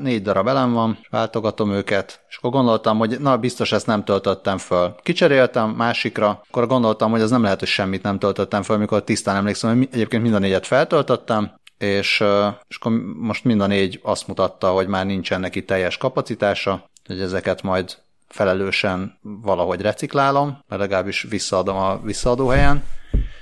négy darab elem van, váltogatom őket, és akkor gondoltam, hogy na, biztos ezt nem töltöttem föl. Kicseréltem másikra, akkor gondoltam, hogy az nem lehet, hogy semmit nem töltöttem föl, amikor tisztán emlékszem, hogy egyébként mind a négyet feltöltöttem, és, és akkor most mind a négy azt mutatta, hogy már nincsen neki teljes kapacitása, hogy ezeket majd felelősen valahogy reciklálom, vagy legalábbis visszaadom a visszaadó helyen,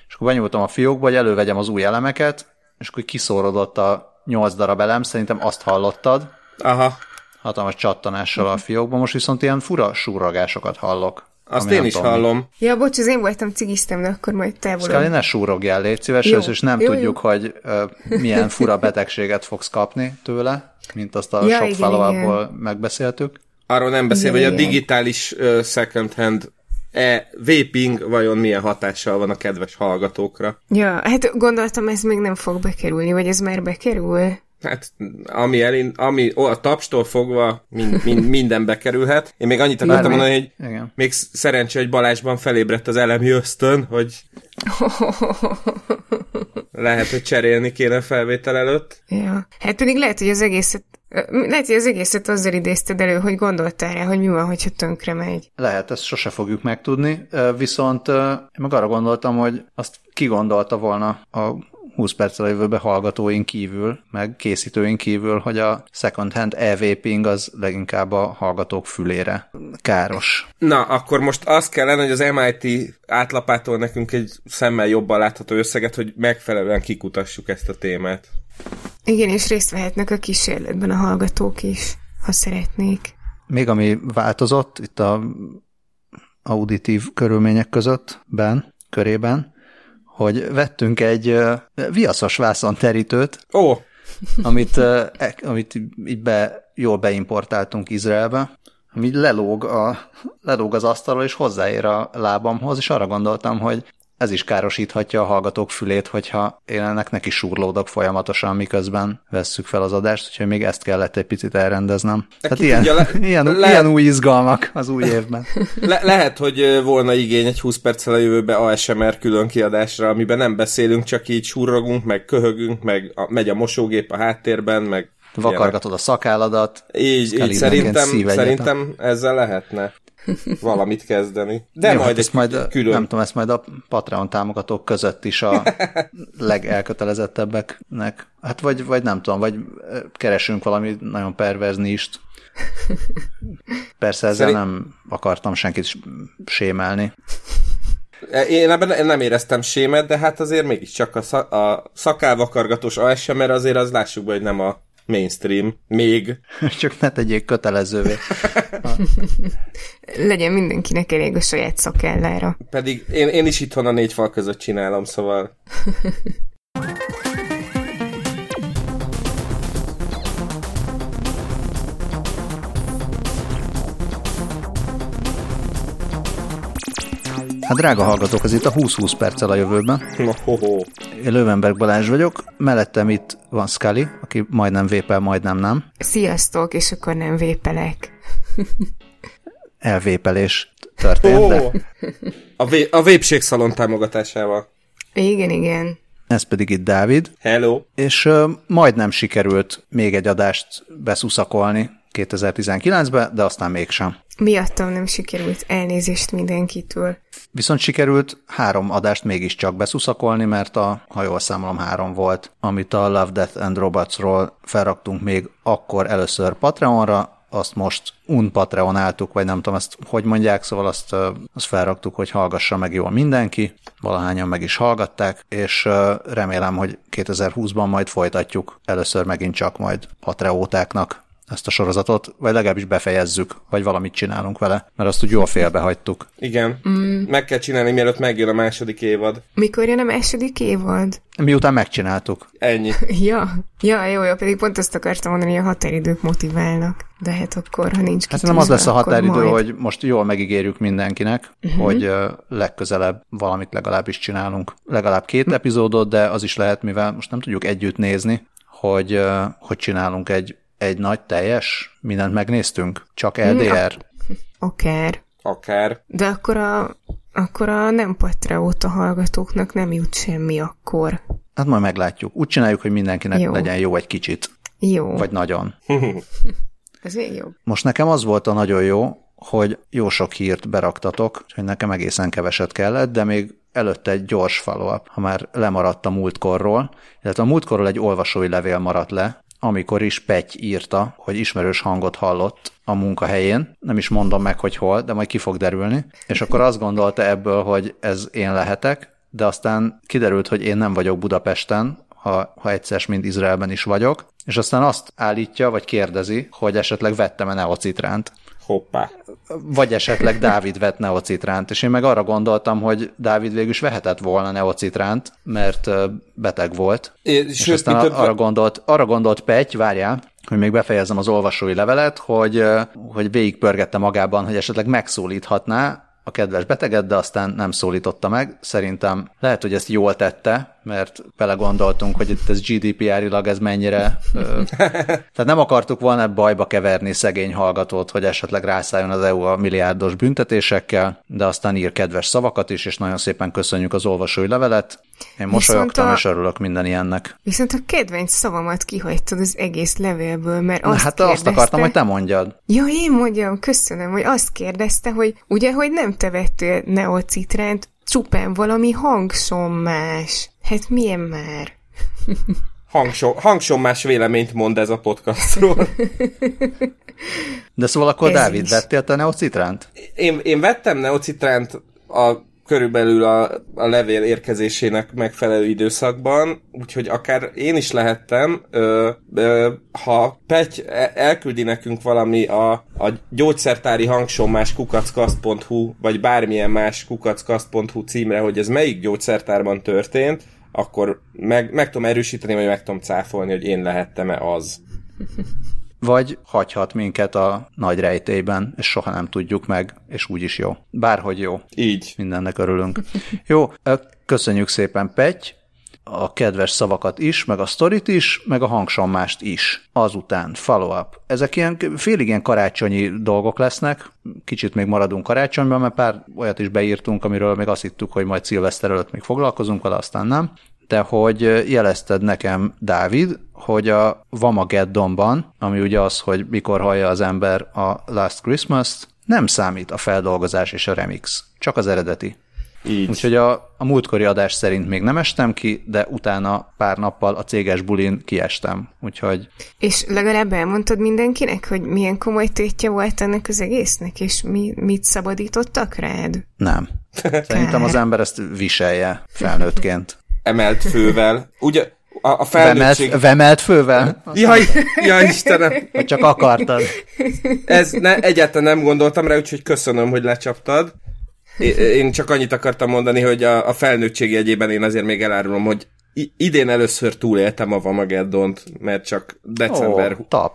és akkor benyújtom a fiókba, hogy elővegyem az új elemeket, és akkor kiszórodott a nyolc darab elem, szerintem azt hallottad. Aha. Hatalmas csattanással a fiókban, most viszont ilyen fura súrogásokat hallok. Azt én is tudom, hallom. Ja, bocs, az én voltam cigiztem, de akkor majd te volod. Szkali, ne súrogjál, légy szíves, jó, és nem jó, tudjuk, jó. hogy uh, milyen fura betegséget fogsz kapni tőle, mint azt a ja, sok falavából megbeszéltük. Arról nem beszél, hogy a digitális uh, second hand e vaping vajon milyen hatással van a kedves hallgatókra. Ja, hát gondoltam, ez még nem fog bekerülni, vagy ez már bekerül? Hát, ami, elin, ami ó, a tapstól fogva mind, mind, minden bekerülhet. Én még annyit akartam mondani, hogy Igen. még szerencsé, hogy Balázsban felébredt az elemi ösztön, hogy lehet, hogy cserélni kéne felvétel előtt. Ja. Hát pedig lehet, hogy az egészet lehet, hogy az egészet azzal idézted elő, hogy gondoltál rá, hogy mi van, hogyha tönkre megy. Lehet, ezt sose fogjuk megtudni, viszont én meg arra gondoltam, hogy azt kigondolta volna a 20 perccel a jövőbe hallgatóink kívül, meg készítőink kívül, hogy a second hand e-vaping az leginkább a hallgatók fülére káros. Na, akkor most az kellene, hogy az MIT átlapától nekünk egy szemmel jobban látható összeget, hogy megfelelően kikutassuk ezt a témát. Igen, és részt vehetnek a kísérletben a hallgatók is, ha szeretnék. Még ami változott itt a auditív körülmények között, ben, körében, hogy vettünk egy viaszos vászonterítőt, oh. amit, e, amit így be, jól beimportáltunk Izraelbe, ami lelóg, a, lelóg az asztalról, és hozzáér a lábamhoz, és arra gondoltam, hogy ez is károsíthatja a hallgatók fülét, hogyha én ennek neki súrlódok folyamatosan, miközben vesszük fel az adást, úgyhogy még ezt kellett egy picit elrendeznem. De Tehát ilyen, le, ilyen, le, ilyen új izgalmak az új évben. Le, lehet, hogy volna igény egy 20 perccel a jövőbe ASMR külön kiadásra, amiben nem beszélünk, csak így surrogunk, meg köhögünk, meg a, megy a mosógép a háttérben, meg vakargatod a szakálladat. Így, így szerintem, szerintem ezzel lehetne valamit kezdeni. De Jó, majd hát ezt majd, külön... Nem tudom, ezt majd a Patreon támogatók között is a legelkötelezettebbeknek. Hát vagy, vagy nem tudom, vagy keresünk valami nagyon perverznist. Persze ezzel Szerint... nem akartam senkit sémelni. Én ebben nem éreztem sémet, de hát azért mégiscsak a, szak, a szakálvakargatós ASMR azért az lássuk be, hogy nem a mainstream, még. Csak ne tegyék kötelezővé. Legyen mindenkinek elég a saját szakellára. Pedig én, én is itthon a négy fal között csinálom, szóval... Hát drága hallgatók, ez itt a 20-20 perccel a jövőben. Én Löwenberg Balázs vagyok, mellettem itt van Scully, aki majdnem vépel, majdnem nem. Sziasztok, és akkor nem vépelek. Elvépelés történt, oh. de... A, vé- a vépségszalon támogatásával. Igen, igen. Ez pedig itt Dávid. Hello. És uh, majdnem sikerült még egy adást beszuszakolni 2019-be, de aztán mégsem. Miattam nem sikerült elnézést mindenkitől. Viszont sikerült három adást mégiscsak beszuszakolni, mert a, ha jól számolom, három volt, amit a Love, Death and Robots-ról felraktunk még akkor először Patreonra, azt most unpatreonáltuk, vagy nem tudom ezt hogy mondják, szóval azt, azt felraktuk, hogy hallgassa meg jól mindenki, valahányan meg is hallgatták, és remélem, hogy 2020-ban majd folytatjuk először megint csak majd patreótáknak ezt a sorozatot, vagy legalábbis befejezzük, vagy valamit csinálunk vele, mert azt úgy jól félbehagytuk. Igen. Mm. Meg kell csinálni, mielőtt megjön a második évad. Mikor jön a második évad? Miután megcsináltuk. Ennyi. ja. Ja, jó, jó, pedig pont azt akartam mondani, hogy a határidők motiválnak. De hát akkor, ha nincs kitűzve, Hát nem az lesz a határidő, majd... hogy most jól megígérjük mindenkinek, uh-huh. hogy uh, legközelebb valamit legalábbis csinálunk. Legalább két epizódot, de az is lehet, mivel most nem tudjuk együtt nézni, hogy, uh, hogy csinálunk egy egy nagy teljes? Mindent megnéztünk? Csak LDR? Akár. Akár. De akkor a, akkor a nem Patreóta hallgatóknak nem jut semmi akkor. Hát majd meglátjuk. Úgy csináljuk, hogy mindenkinek jó. legyen jó egy kicsit. Jó. Vagy nagyon. Ez még jobb. Most nekem az volt a nagyon jó, hogy jó sok hírt beraktatok, hogy nekem egészen keveset kellett, de még előtte egy gyors follow ha már lemaradt a múltkorról, illetve a múltkorról egy olvasói levél maradt le, amikor is Petty írta, hogy ismerős hangot hallott a munkahelyén, nem is mondom meg, hogy hol, de majd ki fog derülni, és akkor azt gondolta ebből, hogy ez én lehetek, de aztán kiderült, hogy én nem vagyok Budapesten, ha, ha egyszer, mint Izraelben is vagyok, és aztán azt állítja, vagy kérdezi, hogy esetleg vettem-e neocitránt. Hoppá. Vagy esetleg Dávid vett neocitránt, és én meg arra gondoltam, hogy Dávid végül is vehetett volna neocitránt, mert beteg volt. É, és sőt, aztán több... arra, gondolt, arra gondolt Petty, várjál, hogy még befejezem az olvasói levelet, hogy, hogy végigpörgette magában, hogy esetleg megszólíthatná a kedves beteget, de aztán nem szólította meg. Szerintem lehet, hogy ezt jól tette, mert belegondoltunk, hogy itt ez GDPR-ilag ez mennyire... Ö, tehát nem akartuk volna bajba keverni szegény hallgatót, hogy esetleg rászálljon az EU a milliárdos büntetésekkel, de aztán ír kedves szavakat is, és nagyon szépen köszönjük az olvasói levelet. Én mosolyogtam, a... és örülök minden ilyennek. Viszont a kedvenc szavamat kihagytad az egész levélből, mert azt Hát kérdezte... azt akartam, hogy te mondjad. Ja, én mondjam, köszönöm, hogy azt kérdezte, hogy ugye, hogy nem te vettél neocitránt, csupán valami hangsommás. Hát milyen már? Hangsom, hangsommás véleményt mond ez a podcastról. De szóval akkor ez Dávid, is. vettél te neocitránt? Én, én vettem neocitránt a körülbelül a, a levél érkezésének megfelelő időszakban, úgyhogy akár én is lehettem, ö, ö, ha Pety e, elküldi nekünk valami a, a gyógyszertári hangsommás kukackast.hu, vagy bármilyen más kukackast.hu címre, hogy ez melyik gyógyszertárban történt, akkor meg, meg tudom erősíteni, vagy meg tudom cáfolni, hogy én lehettem-e az. Vagy hagyhat minket a nagy rejtélyben, és soha nem tudjuk meg, és úgy is jó. Bárhogy jó. Így. Mindennek örülünk. Jó, köszönjük szépen, Petty, a kedves szavakat is, meg a sztorit is, meg a hangsommást is. Azután follow-up. Ezek ilyen félig ilyen karácsonyi dolgok lesznek, kicsit még maradunk karácsonyban, mert pár olyat is beírtunk, amiről még azt hittük, hogy majd szilveszter előtt még foglalkozunk vele, aztán nem de hogy jelezted nekem, Dávid, hogy a Vamageddonban, ami ugye az, hogy mikor hallja az ember a Last Christmas-t, nem számít a feldolgozás és a remix, csak az eredeti. Így. Úgyhogy a, a múltkori adás szerint még nem estem ki, de utána pár nappal a céges bulin kiestem. Úgyhogy... És legalább elmondtad mindenkinek, hogy milyen komoly tétje volt ennek az egésznek, és mi, mit szabadítottak rád? Nem. Szerintem az ember ezt viselje felnőttként emelt fővel. Ugye a, a felnőttség... Vemelt, vemelt fővel? Jaj, jaj, Istenem! Hogy csak akartad. Ez ne, egyáltalán nem gondoltam rá, úgyhogy köszönöm, hogy lecsaptad. Én csak annyit akartam mondani, hogy a, a felnőttség jegyében én azért még elárulom, hogy idén először túléltem a Vamageddont, mert csak december oh,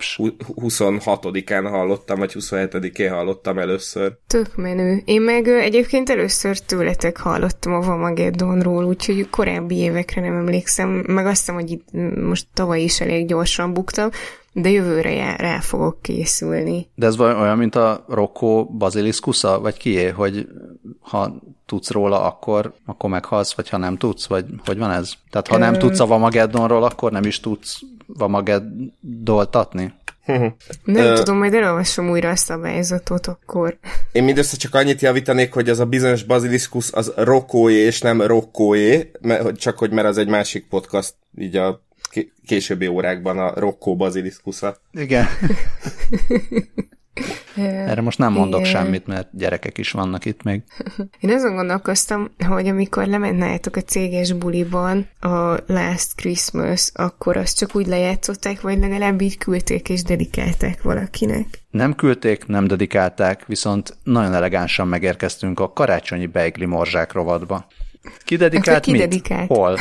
26-án hallottam, vagy 27-én hallottam először. Tök menő. Én meg egyébként először tőletek hallottam a Vamageddonról, úgyhogy korábbi évekre nem emlékszem, meg azt hiszem, hogy itt most tavaly is elég gyorsan buktam, de jövőre jár, rá fogok készülni. De ez olyan, mint a Rocco Basiliskusa, vagy kié, hogy ha tudsz róla, akkor, akkor meghalsz, vagy ha nem tudsz, vagy hogy van ez? Tehát ha nem tudsz a Vamageddonról, akkor nem is tudsz Vamageddoltatni? Nem uh, tudom, majd elolvasom újra a szabályzatot akkor. Én mindössze csak annyit javítanék, hogy az a bizonyos baziliszkusz az rokóé, és nem rokkóé, csak hogy mert az egy másik podcast, így a későbbi órákban a rokkó baziliszkusza. Igen. Erre most nem mondok Igen. semmit, mert gyerekek is vannak itt még. Én azon gondolkoztam, hogy amikor lemennátok a céges buliban a Last Christmas, akkor azt csak úgy lejátszották, vagy legalább így küldték és dedikálták valakinek? Nem küldték, nem dedikálták, viszont nagyon elegánsan megérkeztünk a karácsonyi beigli morzsák rovatba. Ki dedikált ki mit? Dedikált? Hol?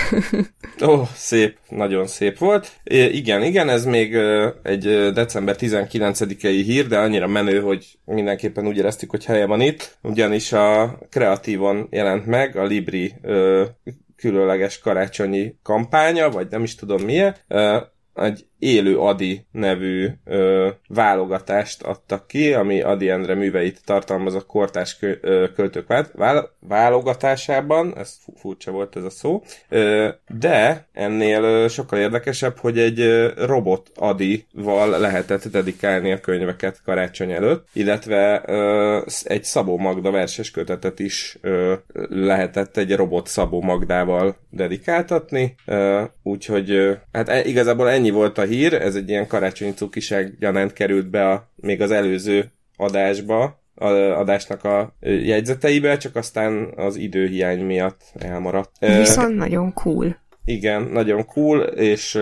Ó, oh, szép, nagyon szép volt. É, igen, igen, ez még egy december 19-i hír, de annyira menő, hogy mindenképpen úgy éreztük, hogy helye van itt, ugyanis a kreatívon jelent meg a Libri ö, különleges karácsonyi kampánya, vagy nem is tudom milyen, ö, egy élő Adi nevű ö, válogatást adtak ki, ami Adi Endre műveit tartalmaz a kortás kö, ö, költők vál, válogatásában, ez furcsa volt ez a szó, ö, de ennél ö, sokkal érdekesebb, hogy egy ö, robot Adi-val lehetett dedikálni a könyveket karácsony előtt, illetve ö, egy Szabó Magda verses kötetet is ö, lehetett egy robot Szabó Magdával dedikáltatni, ö, úgyhogy ö, hát e, igazából ennyi volt a hír, ez egy ilyen karácsonyi cukiság gyanánt került be a, még az előző adásba, a adásnak a jegyzeteibe, csak aztán az időhiány miatt elmaradt. Viszont nagyon cool. Igen, nagyon cool, és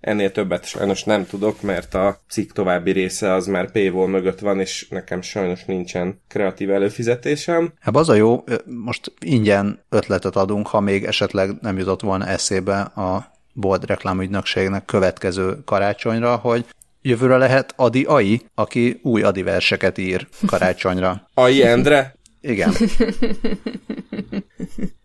ennél többet sajnos nem tudok, mert a cikk további része az már paywall mögött van, és nekem sajnos nincsen kreatív előfizetésem. Hát az a jó, most ingyen ötletet adunk, ha még esetleg nem jutott volna eszébe a bolt reklámügynökségnek következő karácsonyra, hogy jövőre lehet Adi Ai, aki új Adi verseket ír karácsonyra. Ai Endre? Igen.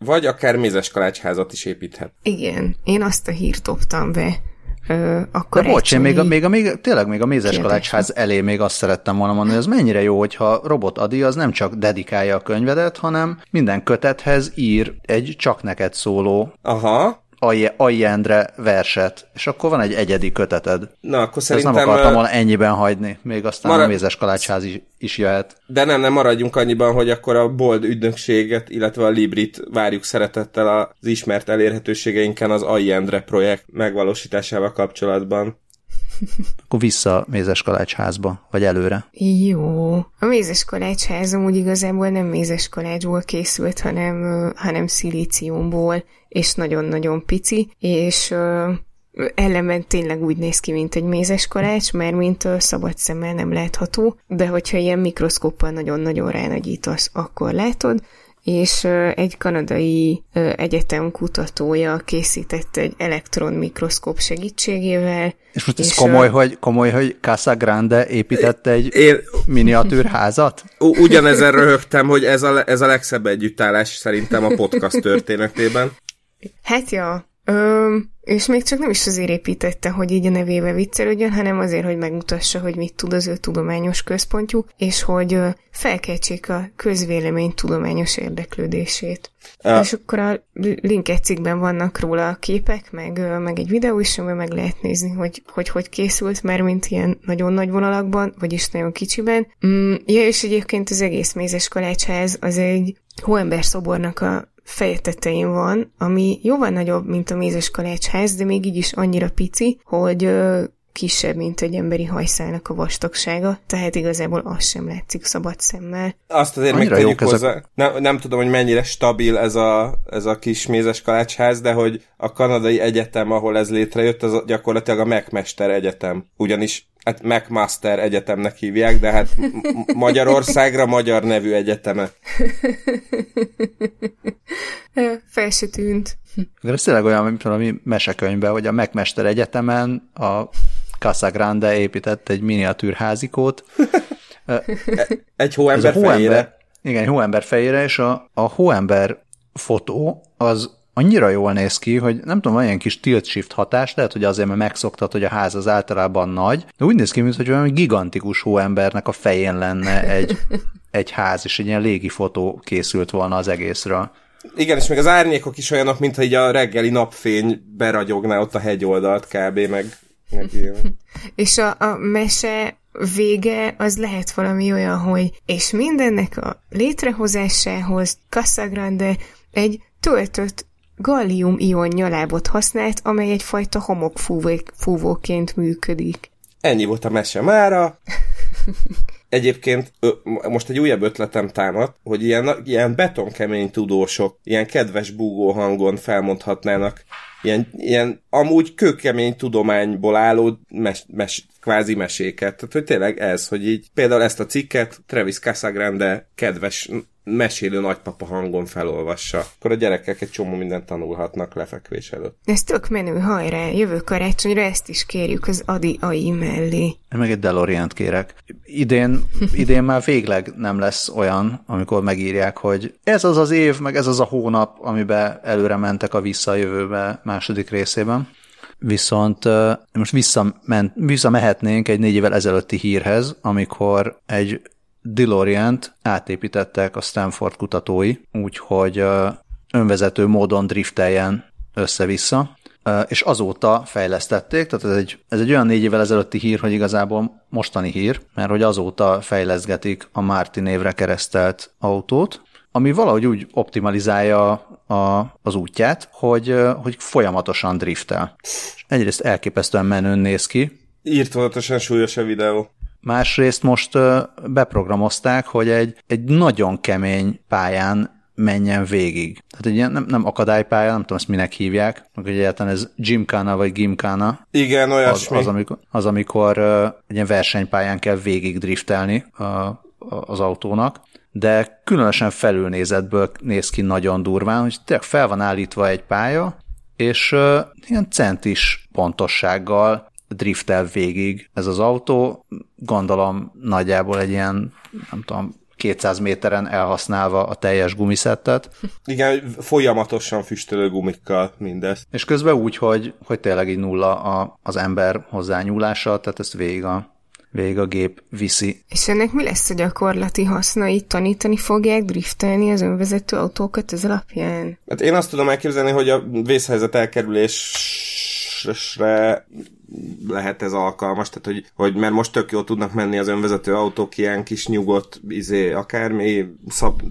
Vagy akár mézes kalácsházat is építhet. Igen, én azt a hírt dobtam be. Ö, akkor De bocs, én még, a, még, a, még, tényleg még a mézes kalácsház elé még azt szerettem volna mondani, hogy ez mennyire jó, hogyha Robot Adi az nem csak dedikálja a könyvedet, hanem minden kötethez ír egy csak neked szóló Aha. Ajjendre verset, és akkor van egy egyedi köteted. Na, akkor szerintem... Ezt nem akartam volna ennyiben hagyni, még aztán marad... a mézes kalácsház is, is jöhet. De nem, nem maradjunk annyiban, hogy akkor a Bold ügynökséget, illetve a Librit várjuk szeretettel az ismert elérhetőségeinken az Ajjendre projekt megvalósításával kapcsolatban. Akkor vissza mézes kalácsházba, vagy előre. Jó. A mézes kalácsház amúgy igazából nem mézes kalácsból készült, hanem, hanem szilíciumból, és nagyon-nagyon pici, és ellenben tényleg úgy néz ki, mint egy mézes kalács, mert mint szabad szemmel nem látható, de hogyha ilyen mikroszkóppal nagyon-nagyon ránagyítasz, akkor látod, és egy kanadai egyetem kutatója készített egy elektron mikroszkóp segítségével. És most ez és komoly, a... hogy, komoly, hogy Casa Grande építette egy Én... miniatűr házat? Ugyanezen röhögtem, hogy ez a, ez a legszebb együttállás szerintem a podcast történetében. Hát ja, Ö, és még csak nem is azért építette, hogy így a nevébe viccelődjön, hanem azért, hogy megmutassa, hogy mit tud az ő tudományos központjuk, és hogy felkeltsék a közvélemény tudományos érdeklődését. Uh. És akkor a linket cikkben vannak róla a képek, meg, meg egy videó is, amiben meg lehet nézni, hogy, hogy hogy készült, mert mint ilyen nagyon nagy vonalakban, vagyis nagyon kicsiben. Mm, ja, és egyébként az egész mézes kalácsház az egy hóember szobornak a feje tetején van, ami jóval nagyobb, mint a mézes kalácsház, de még így is annyira pici, hogy ö, kisebb, mint egy emberi hajszálnak a vastagsága, tehát igazából az sem látszik szabad szemmel. Azt azért Annyira megtegyük hozzá, a... nem, nem tudom, hogy mennyire stabil ez a, ez a kis mézes kalácsház, de hogy a kanadai egyetem, ahol ez létrejött, az gyakorlatilag a McMaster egyetem. Ugyanis hát McMaster egyetemnek hívják, de hát Magyarországra magyar nevű egyetemet. Fel se tűnt. De ez tényleg olyan, mint valami mesekönyvben, hogy a McMaster egyetemen a Casa Grande épített egy miniatűr házikót. egy hóember, hóember fejére. Igen, egy hóember fejére, és a, a hóember fotó az annyira jól néz ki, hogy nem tudom, van ilyen kis tilt shift hatás, lehet, hogy azért, mert megszoktad, hogy a ház az általában nagy, de úgy néz ki, mintha valami gigantikus hóembernek a fején lenne egy, egy ház, és egy ilyen légi fotó készült volna az egészről. Igen, és még az árnyékok is olyanok, mintha így a reggeli napfény beragyogná ott a hegyoldalt kb. meg, meg És a, a mese vége az lehet valami olyan, hogy és mindennek a létrehozásához Casagrande egy töltött gallium-ion nyalábot használt, amely egyfajta homokfúvóként működik. Ennyi volt a mese mára. Egyébként most egy újabb ötletem támad, hogy ilyen, ilyen betonkemény tudósok, ilyen kedves búgó hangon felmondhatnának ilyen, ilyen amúgy kőkemény tudományból álló mes, mes, kvázi meséket. Tehát, hogy tényleg ez, hogy így például ezt a cikket Travis Casagrande kedves mesélő nagypapa hangon felolvassa. Akkor a gyerekek egy csomó mindent tanulhatnak lefekvés előtt. Ez tök menő, hajrá! Jövő karácsonyra ezt is kérjük az Adi AI mellé. Én meg egy delorean kérek. Idén, idén már végleg nem lesz olyan, amikor megírják, hogy ez az az év, meg ez az a hónap, amiben előre mentek a visszajövőbe második részében. Viszont most visszament, visszamehetnénk egy négy évvel ezelőtti hírhez, amikor egy DeLorean-t átépítettek a Stanford kutatói, úgyhogy önvezető módon drifteljen össze-vissza, és azóta fejlesztették, tehát ez egy, ez egy olyan négy évvel ezelőtti hír, hogy igazából mostani hír, mert hogy azóta fejleszgetik a Martin névre keresztelt autót, ami valahogy úgy optimalizálja a, az útját, hogy, hogy folyamatosan driftel. Egyrészt elképesztően menőn néz ki. Írtózatosan súlyos a videó. Másrészt most beprogramozták, hogy egy, egy nagyon kemény pályán menjen végig. Tehát egy ilyen nem, nem akadálypálya, nem tudom ezt minek hívják, meg egyáltalán ez gymkana vagy gimkana. Igen, olyasmi. Az, az amikor, az, amikor uh, egy ilyen versenypályán kell végig driftelni uh, az autónak, de különösen felülnézetből néz ki nagyon durván, hogy tényleg fel van állítva egy pálya, és uh, ilyen centis pontossággal driftel végig ez az autó, gondolom nagyjából egy ilyen, nem tudom, 200 méteren elhasználva a teljes gumiszettet. Igen, folyamatosan füstölő gumikkal mindez. És közben úgy, hogy, hogy tényleg így nulla a, az ember hozzányúlása, tehát ezt végig a, végig a gép viszi. És ennek mi lesz a gyakorlati haszna? Itt tanítani fogják driftelni az önvezető autókat ez alapján? Hát én azt tudom elképzelni, hogy a vészhelyzet elkerülésre lehet ez alkalmas, tehát hogy, hogy mert most tök jól tudnak menni az önvezető autók ilyen kis nyugodt, izé, akármi szab,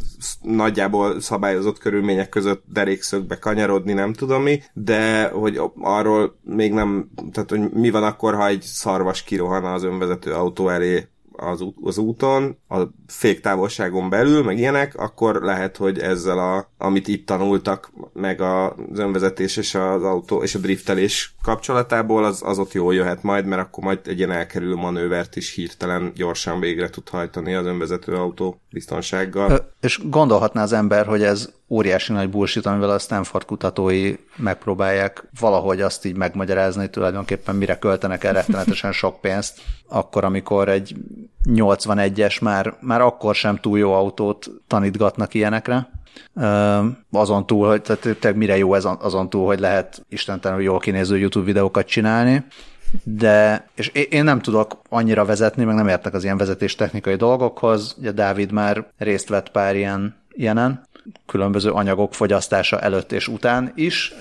nagyjából szabályozott körülmények között derékszögbe kanyarodni, nem tudom mi, de hogy arról még nem, tehát hogy mi van akkor, ha egy szarvas kirohan az önvezető autó elé az, út, az úton, a féktávolságon belül, meg ilyenek, akkor lehet, hogy ezzel, a, amit itt tanultak, meg az önvezetés és az autó és a driftelés kapcsolatából, az, az ott jól jöhet majd, mert akkor majd egy ilyen elkerülő manővert is hirtelen gyorsan végre tud hajtani az önvezető autó biztonsággal. És gondolhatná az ember, hogy ez óriási nagy bullshit, amivel a Stanford kutatói megpróbálják valahogy azt így megmagyarázni, hogy tulajdonképpen mire költenek el rettenetesen sok pénzt, akkor, amikor egy 81-es már, már akkor sem túl jó autót tanítgatnak ilyenekre. Azon túl, hogy tehát mire jó ez azon túl, hogy lehet istentelenül jól kinéző YouTube videókat csinálni, de, és én nem tudok annyira vezetni, meg nem értek az ilyen vezetés technikai dolgokhoz, ugye Dávid már részt vett pár ilyen, ilyenen, különböző anyagok fogyasztása előtt és után is,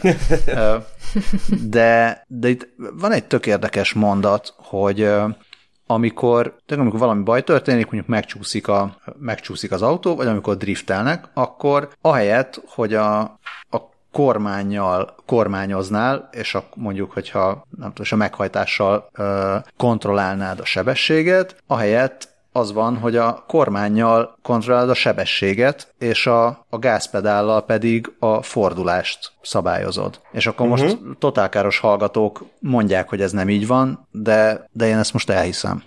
de, de itt van egy tök érdekes mondat, hogy amikor, amikor valami baj történik, mondjuk megcsúszik, a, megcsúszik az autó, vagy amikor driftelnek, akkor ahelyett, hogy a, a kormányjal kormányoznál, és a, mondjuk, hogyha nem tudom, és a meghajtással ö, kontrollálnád a sebességet, ahelyett az van, hogy a kormányjal kontrollálod a sebességet, és a, a gázpedállal pedig a fordulást szabályozod. És akkor uh-huh. most mhm. totálkáros hallgatók mondják, hogy ez nem így van, de, de én ezt most elhiszem.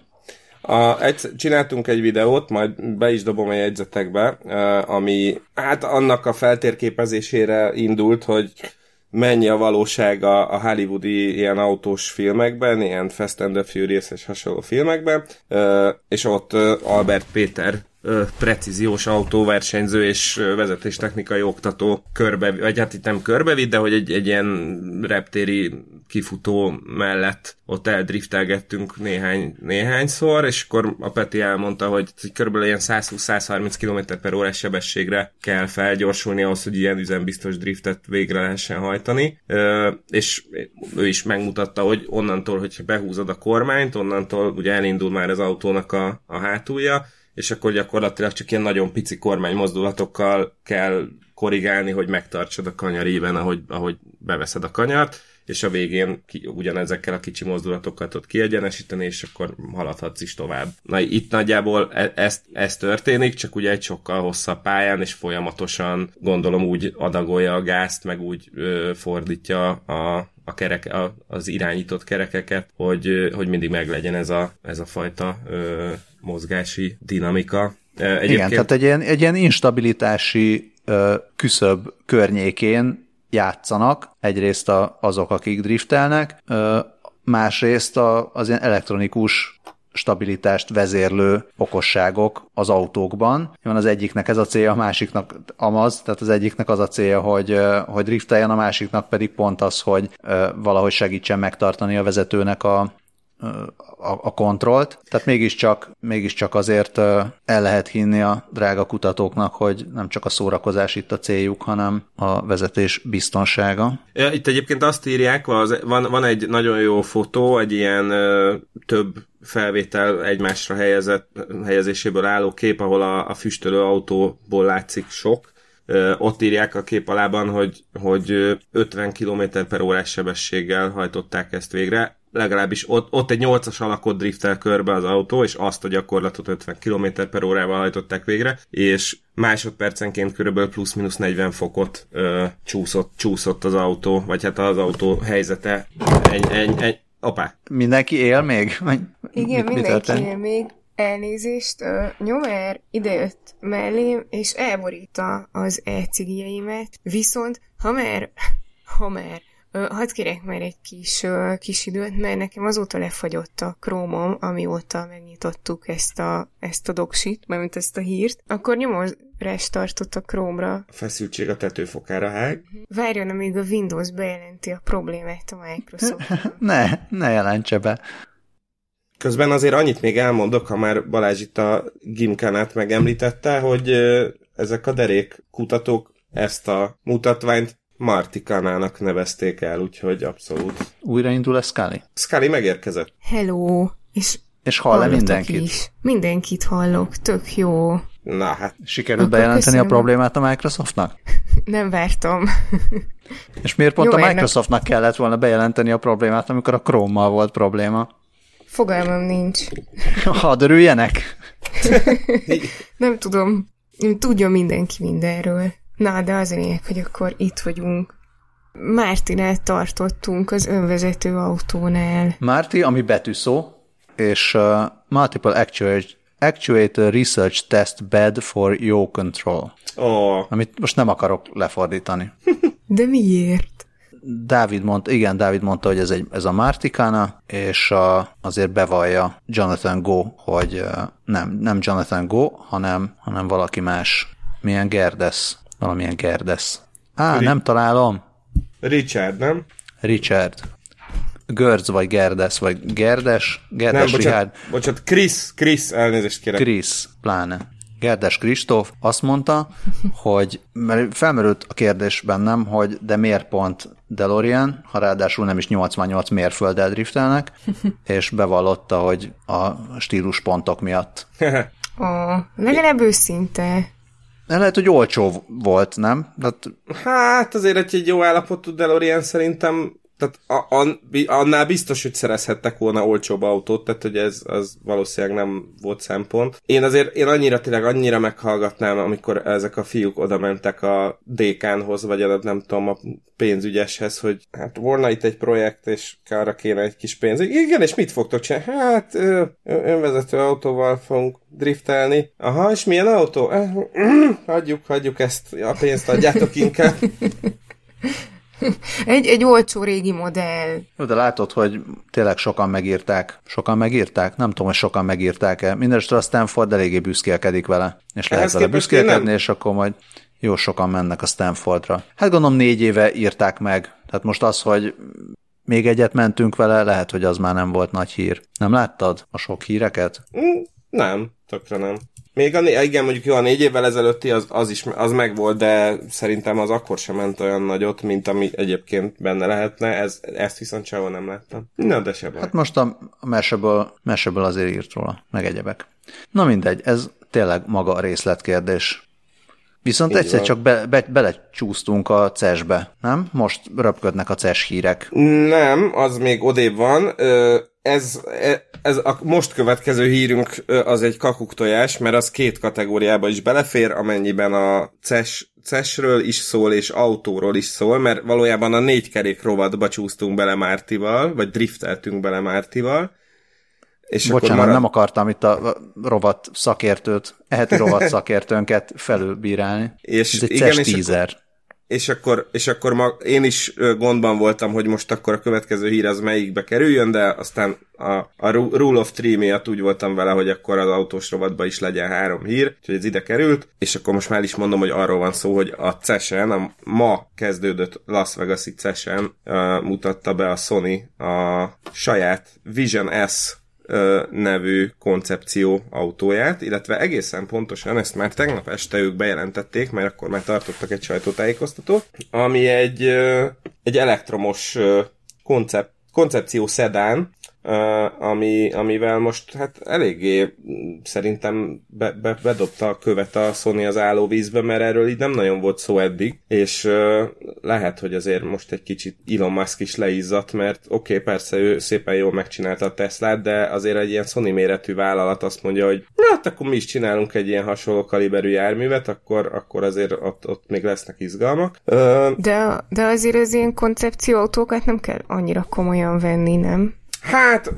A, egy, csináltunk egy videót, majd be is dobom a jegyzetekbe, ami hát annak a feltérképezésére indult, hogy mennyi a valóság a, a hollywoodi ilyen autós filmekben, ilyen Fast and the Furious és hasonló filmekben, és ott Albert Péter precíziós autóversenyző és vezetéstechnikai oktató körbe, vagy hát itt nem körbevitt, de hogy egy, egy ilyen reptéri kifutó mellett ott eldriftelgettünk néhány, néhányszor, és akkor a Peti elmondta, hogy körülbelül ilyen 120-130 km per órás sebességre kell felgyorsulni ahhoz, hogy ilyen üzembiztos driftet végre lehessen hajtani, és ő is megmutatta, hogy onnantól, hogyha behúzod a kormányt, onnantól ugye elindul már az autónak a, a hátulja, és akkor gyakorlatilag csak ilyen nagyon pici kormány mozdulatokkal kell korrigálni, hogy megtartsad a kanyarében, ahogy, ahogy beveszed a kanyart, és a végén ki, ugyanezekkel a kicsi mozdulatokkal tudod kiegyenesíteni, és akkor haladhatsz is tovább. Na itt nagyjából e- ez, ez történik, csak ugye egy sokkal hosszabb pályán, és folyamatosan gondolom úgy adagolja a gázt, meg úgy ö, fordítja a, a kerek, a, az irányított kerekeket, hogy, hogy mindig meglegyen ez a, ez a fajta ö, mozgási dinamika. Egyébként... Igen, tehát egy ilyen, egy ilyen instabilitási ö, küszöb környékén játszanak, egyrészt a, azok, akik driftelnek, másrészt a, az ilyen elektronikus stabilitást vezérlő okosságok az autókban. Van az egyiknek ez a célja, a másiknak amaz, tehát az egyiknek az a célja, hogy, hogy drifteljen, a másiknak pedig pont az, hogy valahogy segítsen megtartani a vezetőnek a, a, a kontrollt, tehát mégiscsak, mégiscsak azért el lehet hinni a drága kutatóknak, hogy nem csak a szórakozás itt a céljuk, hanem a vezetés biztonsága. Itt egyébként azt írják, van, van egy nagyon jó fotó, egy ilyen több felvétel egymásra helyezett, helyezéséből álló kép, ahol a, a füstölő autóból látszik sok, ott írják a kép alában, hogy, hogy 50 km per órás sebességgel hajtották ezt végre legalábbis ott, ott egy 8-as alakot driftel körbe az autó, és azt a gyakorlatot 50 km per órával hajtották végre, és másodpercenként körülbelül plusz-minusz 40 fokot ö, csúszott, csúszott az autó, vagy hát az autó helyzete. Egy, egy, egy, opá. Mindenki él még? Igen, mit, mindenki mit él még. Elnézést, uh, Nyomer idejött mellém, és elborítta az e-cigjeimet, viszont ha már, ha már Hadd kérek már egy kis, kis időt, mert nekem azóta lefagyott a krómom, amióta megnyitottuk ezt a, ezt a doksit, mert ezt a hírt, akkor nyomos restartott a krómra. A feszültség a tetőfokára hág. Várjon, amíg a Windows bejelenti a problémát a Microsoft. ne, ne jelentse be. Közben azért annyit még elmondok, ha már Balázs itt a Gimkanát megemlítette, hogy ezek a derék kutatók ezt a mutatványt Martikanának nevezték el, úgyhogy abszolút. Újraindul a Scully? Scully megérkezett. Hello! És, és hall-e mindenkit? Is. Mindenkit hallok, tök jó. Na hát. Sikerült Akkor bejelenteni köszönöm. a problémát a Microsoftnak? Nem vártam. És miért pont jó, a Microsoftnak nem... kellett volna bejelenteni a problémát, amikor a Chrome-mal volt probléma? Fogalmam nincs. Hadd örüljenek? nem tudom. Tudja mindenki mindenről. Na, de az a lényeg, hogy akkor itt vagyunk. Mártinál tartottunk az önvezető autónál. Márti, ami betűszó, és uh, Multiple Actuator, Actuator Research Test Bed for Yaw Control. Oh. Amit most nem akarok lefordítani. De miért? Dávid mondta, igen, Dávid mondta, hogy ez, egy, ez a Martikana, és a, azért bevallja Jonathan Go, hogy uh, nem, nem Jonathan Go, hanem, hanem valaki más. Milyen Gerdes Valamilyen Gerdes. Á, Ri- nem találom. Richard, nem? Richard. Görz vagy Gerdes, vagy Gerdes, Gerdes nem, bocsánat, Richard. Bocsánat, Chris, Chris, elnézést kérek. Chris, pláne. Gerdes Kristóf azt mondta, hogy mert felmerült a kérdés bennem, hogy de miért pont DeLorean, ha ráadásul nem is 88 mérfölddel driftelnek, és bevallotta, hogy a stíluspontok miatt. Ó, legalább őszinte. De lehet, hogy olcsó volt, nem? Hát, hát azért egy, egy jó állapotú DeLorean szerintem tehát a, a, annál biztos, hogy szerezhettek volna olcsóbb autót, tehát hogy ez az valószínűleg nem volt szempont. Én azért, én annyira tényleg annyira meghallgatnám, amikor ezek a fiúk oda mentek a dékánhoz, vagy a, nem tudom, a pénzügyeshez, hogy hát volna itt egy projekt, és arra kéne egy kis pénz. Igen, és mit fogtok csinálni? Hát önvezető autóval fogunk driftelni. Aha, és milyen autó? Hagyjuk, hagyjuk ezt, a pénzt adjátok inkább. egy, egy olcsó régi modell. Jó, de látod, hogy tényleg sokan megírták. Sokan megírták? Nem tudom, hogy sokan megírták-e. Mindenesetre a Stanford eléggé büszkélkedik vele. És lehet vele büszkélkedni, és akkor majd jó sokan mennek a Stanfordra. Hát gondolom négy éve írták meg. Tehát most az, hogy még egyet mentünk vele, lehet, hogy az már nem volt nagy hír. Nem láttad a sok híreket? Mm, nem, tökre nem. Még a, igen, mondjuk jó, a négy évvel ezelőtti az, az is az megvolt, de szerintem az akkor sem ment olyan nagyot, mint ami egyébként benne lehetne. Ez, ezt viszont sehol nem láttam. Na, de se baj. Hát most a, meseből, meseből azért írt róla, meg egyebek. Na mindegy, ez tényleg maga a részletkérdés. Viszont Így egyszer van. csak be, be, belecsúsztunk a CES-be, nem? Most röpködnek a CES hírek. Nem, az még odébb van. Ö, ez, e, ez a most következő hírünk az egy kakuktojás, mert az két kategóriába is belefér, amennyiben a CES, CES-ről is szól, és autóról is szól, mert valójában a négy kerék rovatba csúsztunk bele Mártival, vagy drifteltünk bele Mártival. És Bocsánat, marad... nem akartam itt a rovat szakértőt, eheti rovat szakértőnket felülbírálni. És Ez egy igen, CES teaser. És akkor, és akkor ma, én is gondban voltam, hogy most akkor a következő hír az melyikbe kerüljön, de aztán a, a Rule of Three miatt úgy voltam vele, hogy akkor az autós rovatba is legyen három hír, úgyhogy ez ide került, és akkor most már is mondom, hogy arról van szó, hogy a CESEN, a ma kezdődött Las Vegas-i CESEN uh, mutatta be a Sony a saját Vision S nevű koncepció autóját, illetve egészen pontosan ezt már tegnap este ők bejelentették, mert akkor már tartottak egy sajtótájékoztatót, ami egy, egy elektromos koncept, koncepció szedán, ami, amivel most hát eléggé szerintem be, be, bedobta a követ a Sony az állóvízbe, mert erről így nem nagyon volt szó eddig, és lehet, hogy azért most egy kicsit Elon Musk is leizzadt, mert oké, okay, persze ő szépen jól megcsinálta a Teslát, de azért egy ilyen Sony méretű vállalat azt mondja, hogy na, hát akkor mi is csinálunk egy ilyen hasonló kaliberű járművet, akkor, akkor azért ott, ott még lesznek izgalmak. De, de azért az ilyen koncepcióautókat nem kell annyira komolyan venni, nem? Hát,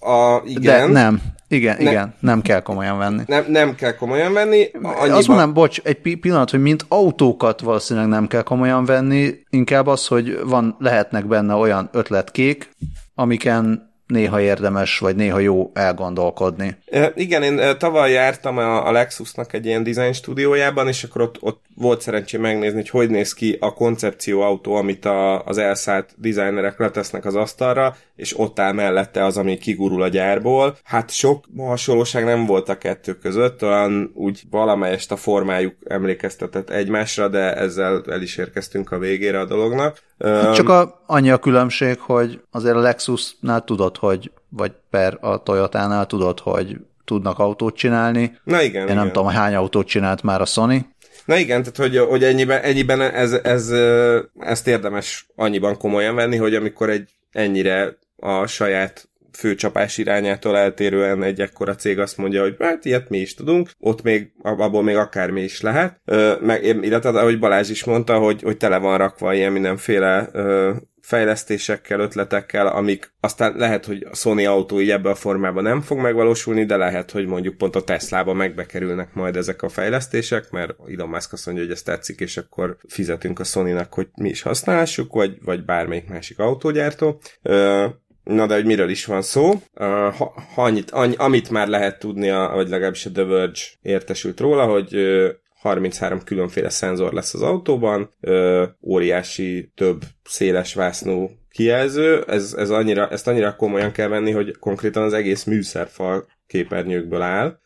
a, igen. De nem. Igen, ne, igen, nem kell komolyan venni. Nem, nem kell komolyan venni. Annyiban... Azt mondanám, bocs, egy pillanat, hogy mint autókat valószínűleg nem kell komolyan venni, inkább az, hogy van, lehetnek benne olyan ötletkék, amiken néha érdemes, vagy néha jó elgondolkodni. Igen, én tavaly jártam a Lexusnak egy ilyen design stúdiójában, és akkor ott, ott volt szerencsém megnézni, hogy hogy néz ki a koncepció autó, amit a, az elszállt designerek letesznek az asztalra, és ott áll mellette az, ami kigurul a gyárból. Hát sok hasonlóság nem volt a kettő között, talán úgy valamelyest a formájuk emlékeztetett egymásra, de ezzel el is érkeztünk a végére a dolognak. Hát csak a, annyi a különbség, hogy azért a Lexusnál tudod, hogy, vagy per a Toyota-nál tudod, hogy tudnak autót csinálni. Na igen. Én igen. nem tudom, hány autót csinált már a Sony. Na igen, tehát hogy, hogy ennyiben, ennyiben ez, ez, ezt érdemes annyiban komolyan venni, hogy amikor egy ennyire a saját főcsapás irányától eltérően egy ekkora cég azt mondja, hogy hát ilyet mi is tudunk, ott még, abból még akármi is lehet. Ö, meg, illetve, ahogy Balázs is mondta, hogy, hogy tele van rakva ilyen mindenféle ö, fejlesztésekkel, ötletekkel, amik aztán lehet, hogy a Sony autó így ebben a formában nem fog megvalósulni, de lehet, hogy mondjuk pont a Tesla-ba megbekerülnek majd ezek a fejlesztések, mert Elon Musk azt mondja, hogy ez tetszik, és akkor fizetünk a Sony-nak, hogy mi is használhassuk, vagy, vagy bármelyik másik autógyártó. Na de hogy miről is van szó? Uh, ha, ha annyit, annyi, amit már lehet tudni, a, vagy legalábbis a The Verge értesült róla, hogy uh, 33 különféle szenzor lesz az autóban, uh, óriási több széles vásznú kijelző, ez, ez annyira, ezt annyira komolyan kell venni, hogy konkrétan az egész műszerfal képernyőkből áll,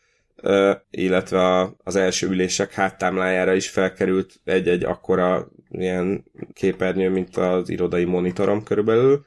uh, illetve a, az első ülések háttámlájára is felkerült egy-egy akkora ilyen képernyő, mint az irodai monitorom körülbelül.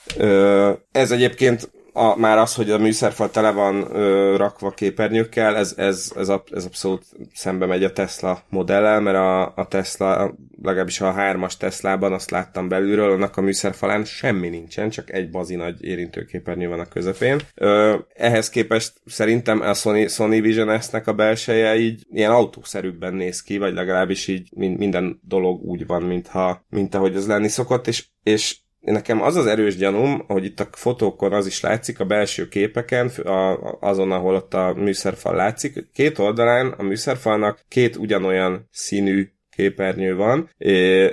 Ez egyébként a, már az, hogy a műszerfal tele van ö, rakva képernyőkkel, ez, ez, ez, ez abszolút szembe megy a Tesla modellel, mert a, a Tesla, legalábbis a hármas Teslában azt láttam belülről, annak a műszerfalán semmi nincsen, csak egy bazi nagy érintőképernyő van a közepén. Ö, ehhez képest szerintem a Sony, Sony Vision S-nek a belseje így ilyen autószerűbben néz ki, vagy legalábbis így minden dolog úgy van, mintha, mint ahogy az lenni szokott, és, és nekem az az erős gyanúm, hogy itt a fotókon az is látszik, a belső képeken, a, azon, ahol ott a műszerfal látszik, két oldalán a műszerfalnak két ugyanolyan színű képernyő van,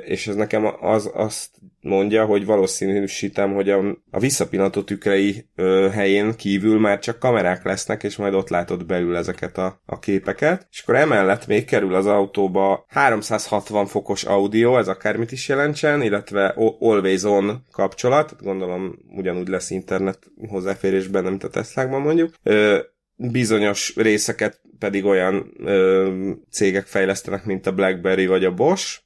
és ez nekem az, azt mondja, hogy valószínűsítem, hogy a, a visszapillantó tükrei ö, helyén kívül már csak kamerák lesznek, és majd ott látod belül ezeket a, a képeket. És akkor emellett még kerül az autóba 360 fokos audio, ez akármit is jelentsen, illetve Always On kapcsolat, gondolom ugyanúgy lesz internet hozzáférésben, mint a Teslákban mondjuk. Ö, bizonyos részeket pedig olyan ö, cégek fejlesztenek, mint a BlackBerry vagy a Bosch,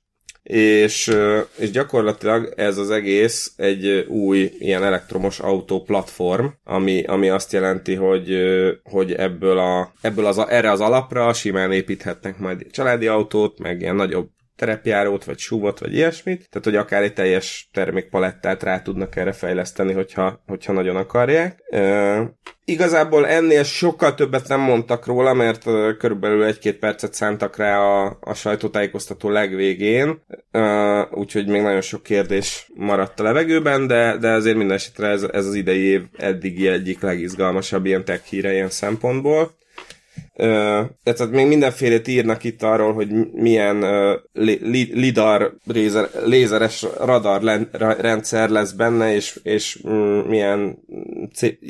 és, és gyakorlatilag ez az egész egy új ilyen elektromos autó platform, ami, ami azt jelenti, hogy, hogy ebből, a, ebből az, erre az alapra simán építhetnek majd családi autót, meg ilyen nagyobb terepjárót, vagy súvot, vagy ilyesmit, tehát hogy akár egy teljes termékpalettát rá tudnak erre fejleszteni, hogyha, hogyha nagyon akarják. E, igazából ennél sokkal többet nem mondtak róla, mert körülbelül egy-két percet szántak rá a, a sajtótájékoztató legvégén, e, úgyhogy még nagyon sok kérdés maradt a levegőben, de, de azért minden esetre ez, ez az idei év eddigi egyik legizgalmasabb ilyen tech híre ilyen szempontból. Tehát még mindenfélét írnak itt arról, hogy milyen uh, li, lidar lézer, lézeres radar len, rendszer lesz benne, és, és mm, milyen,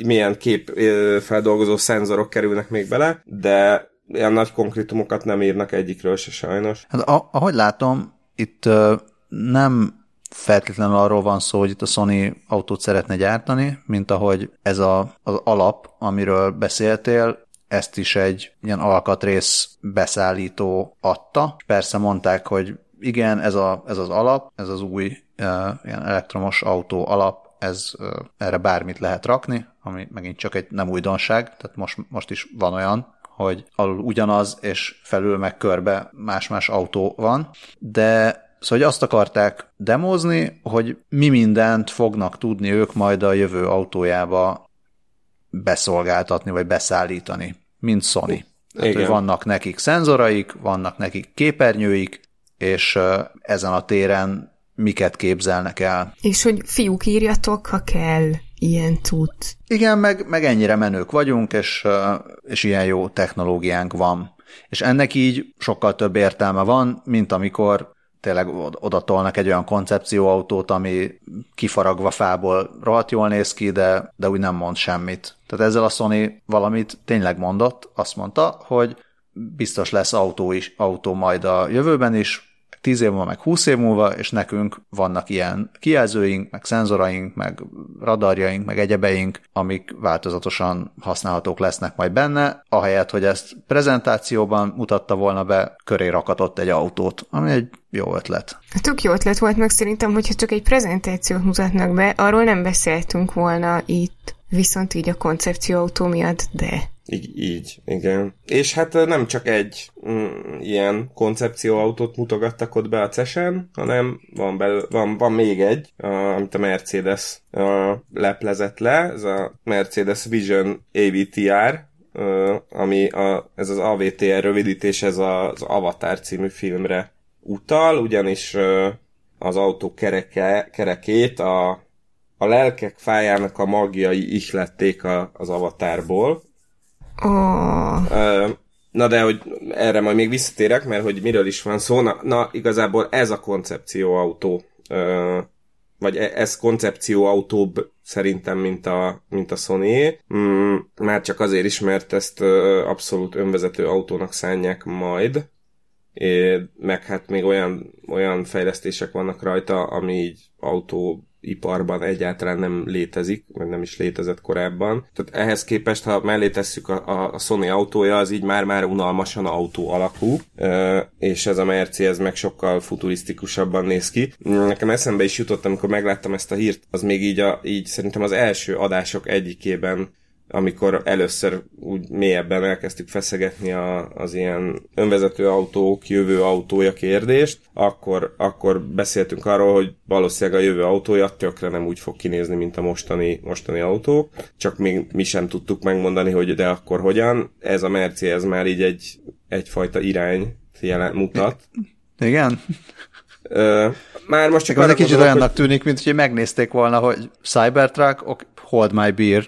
milyen kép uh, feldolgozó szenzorok kerülnek még bele, de ilyen nagy konkrétumokat nem írnak egyikről se sajnos. Hát ahogy látom, itt uh, nem feltétlenül arról van szó, hogy itt a Sony autót szeretne gyártani, mint ahogy ez a, az alap, amiről beszéltél, ezt is egy ilyen alkatrész beszállító adta. Persze mondták, hogy igen, ez, a, ez az alap, ez az új uh, ilyen elektromos autó alap, ez uh, erre bármit lehet rakni, ami megint csak egy nem újdonság, tehát most, most is van olyan, hogy alul ugyanaz, és felül meg körbe más-más autó van, de Szóval hogy azt akarták demozni, hogy mi mindent fognak tudni ők majd a jövő autójába beszolgáltatni, vagy beszállítani, mint Sony. Tehát, hogy vannak nekik szenzoraik, vannak nekik képernyőik, és ezen a téren miket képzelnek el. És hogy fiúk írjatok, ha kell, ilyen tud. Igen, meg, meg ennyire menők vagyunk, és, és ilyen jó technológiánk van. És ennek így sokkal több értelme van, mint amikor tényleg oda tolnak egy olyan koncepcióautót, ami kifaragva fából rohadt jól néz ki, de, de úgy nem mond semmit. Tehát ezzel a Sony valamit tényleg mondott, azt mondta, hogy biztos lesz autó is, autó majd a jövőben is, 10 év múlva, meg 20 év múlva, és nekünk vannak ilyen kijelzőink, meg szenzoraink, meg radarjaink, meg egyebeink, amik változatosan használhatók lesznek majd benne, ahelyett, hogy ezt prezentációban mutatta volna be, köré rakatott egy autót, ami egy jó ötlet. Tök jó ötlet volt, meg szerintem, hogyha csak egy prezentációt mutatnak be, arról nem beszéltünk volna itt. Viszont így a koncepcióautó miatt, de így, így, igen. És hát nem csak egy mm, ilyen koncepcióautót mutogattak ott be a CES-en, hanem van, belül, van, van még egy, a, amit a Mercedes a, leplezett le, ez a Mercedes Vision AVTR, ami a, ez az AVTR rövidítés, ez az Avatar című filmre utal, ugyanis az autó kereke, kerekét a, a lelkek fájának a magjai ihlették a, az avatárból, Oh. Na de, hogy erre majd még visszatérek, mert hogy miről is van szó. Na, na igazából ez a koncepcióautó, vagy e, ez koncepcióautóbb szerintem, mint a, mint a Sony. Mm, már csak azért is, mert ezt abszolút önvezető autónak szánják majd. É, meg hát még olyan, olyan fejlesztések vannak rajta, ami így autó iparban egyáltalán nem létezik, vagy nem is létezett korábban. Tehát ehhez képest, ha mellé tesszük a, a Sony autója, az így már-már unalmasan autó alakú, és ez a Mercedes meg sokkal futurisztikusabban néz ki. Nekem eszembe is jutott, amikor megláttam ezt a hírt, az még így, a, így szerintem az első adások egyikében amikor először úgy mélyebben elkezdtük feszegetni a, az ilyen önvezető autók, jövő autója kérdést, akkor, akkor beszéltünk arról, hogy valószínűleg a jövő autója tökre nem úgy fog kinézni, mint a mostani, mostani autók, csak még mi sem tudtuk megmondani, hogy de akkor hogyan. Ez a Mercedes már így egy, egyfajta irány jelen, mutat. Igen. Ö, már most csak arra egy kicsit olyannak hogy... tűnik, mint hogy megnézték volna, hogy Cybertruck, ok, hold my beer,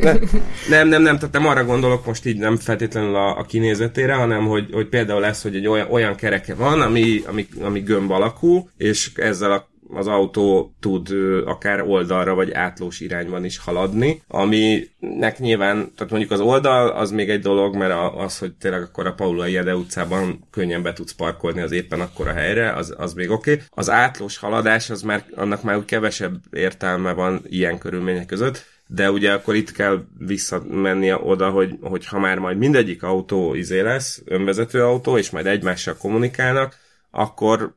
ne, nem, nem, nem, tehát nem arra gondolok most így nem feltétlenül a, a kinézetére, hanem hogy, hogy például lesz, hogy egy olyan, olyan kereke van, ami, ami, ami gömb alakú, és ezzel a az autó tud akár oldalra vagy átlós irányban is haladni, aminek nyilván, tehát mondjuk az oldal az még egy dolog, mert az, hogy tényleg akkor a Paula Jede utcában könnyen be tudsz parkolni az éppen akkor a helyre, az, az még oké. Okay. Az átlós haladás, az már, annak már kevesebb értelme van ilyen körülmények között, de ugye akkor itt kell visszamennie oda, hogy, hogy ha már majd mindegyik autó izé lesz, önvezető autó, és majd egymással kommunikálnak, akkor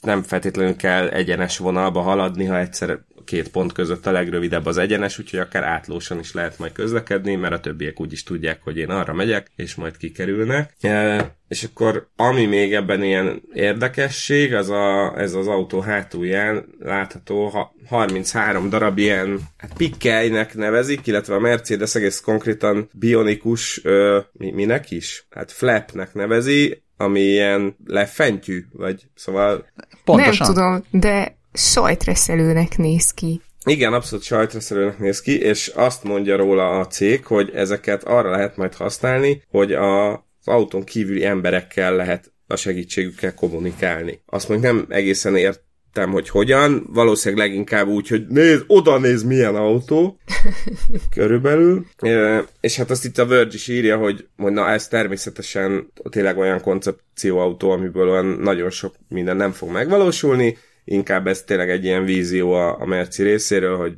nem feltétlenül kell egyenes vonalba haladni, ha egyszer két pont között a legrövidebb az egyenes, úgyhogy akár átlósan is lehet majd közlekedni, mert a többiek úgy is tudják, hogy én arra megyek, és majd kikerülnek. E, és akkor ami még ebben ilyen érdekesség, az a, ez az autó hátulján látható ha 33 darab ilyen hát pikkelynek nevezik, illetve a Mercedes egész konkrétan bionikus, ö, mi, minek is? Hát flapnek nevezi, ami ilyen lefentyű, vagy szóval... Pontosan. Nem tudom, de sajtreszelőnek néz ki. Igen, abszolút sajtraszerűnek néz ki, és azt mondja róla a cég, hogy ezeket arra lehet majd használni, hogy a, az autón kívüli emberekkel lehet a segítségükkel kommunikálni. Azt mondjuk nem egészen ért hogy hogyan, valószínűleg leginkább úgy, hogy nézd, oda néz milyen autó, körülbelül. E, és hát azt itt a Verge is írja, hogy, hogy na ez természetesen tényleg olyan koncepcióautó, amiből olyan nagyon sok minden nem fog megvalósulni, inkább ez tényleg egy ilyen vízió a, a Merci részéről, hogy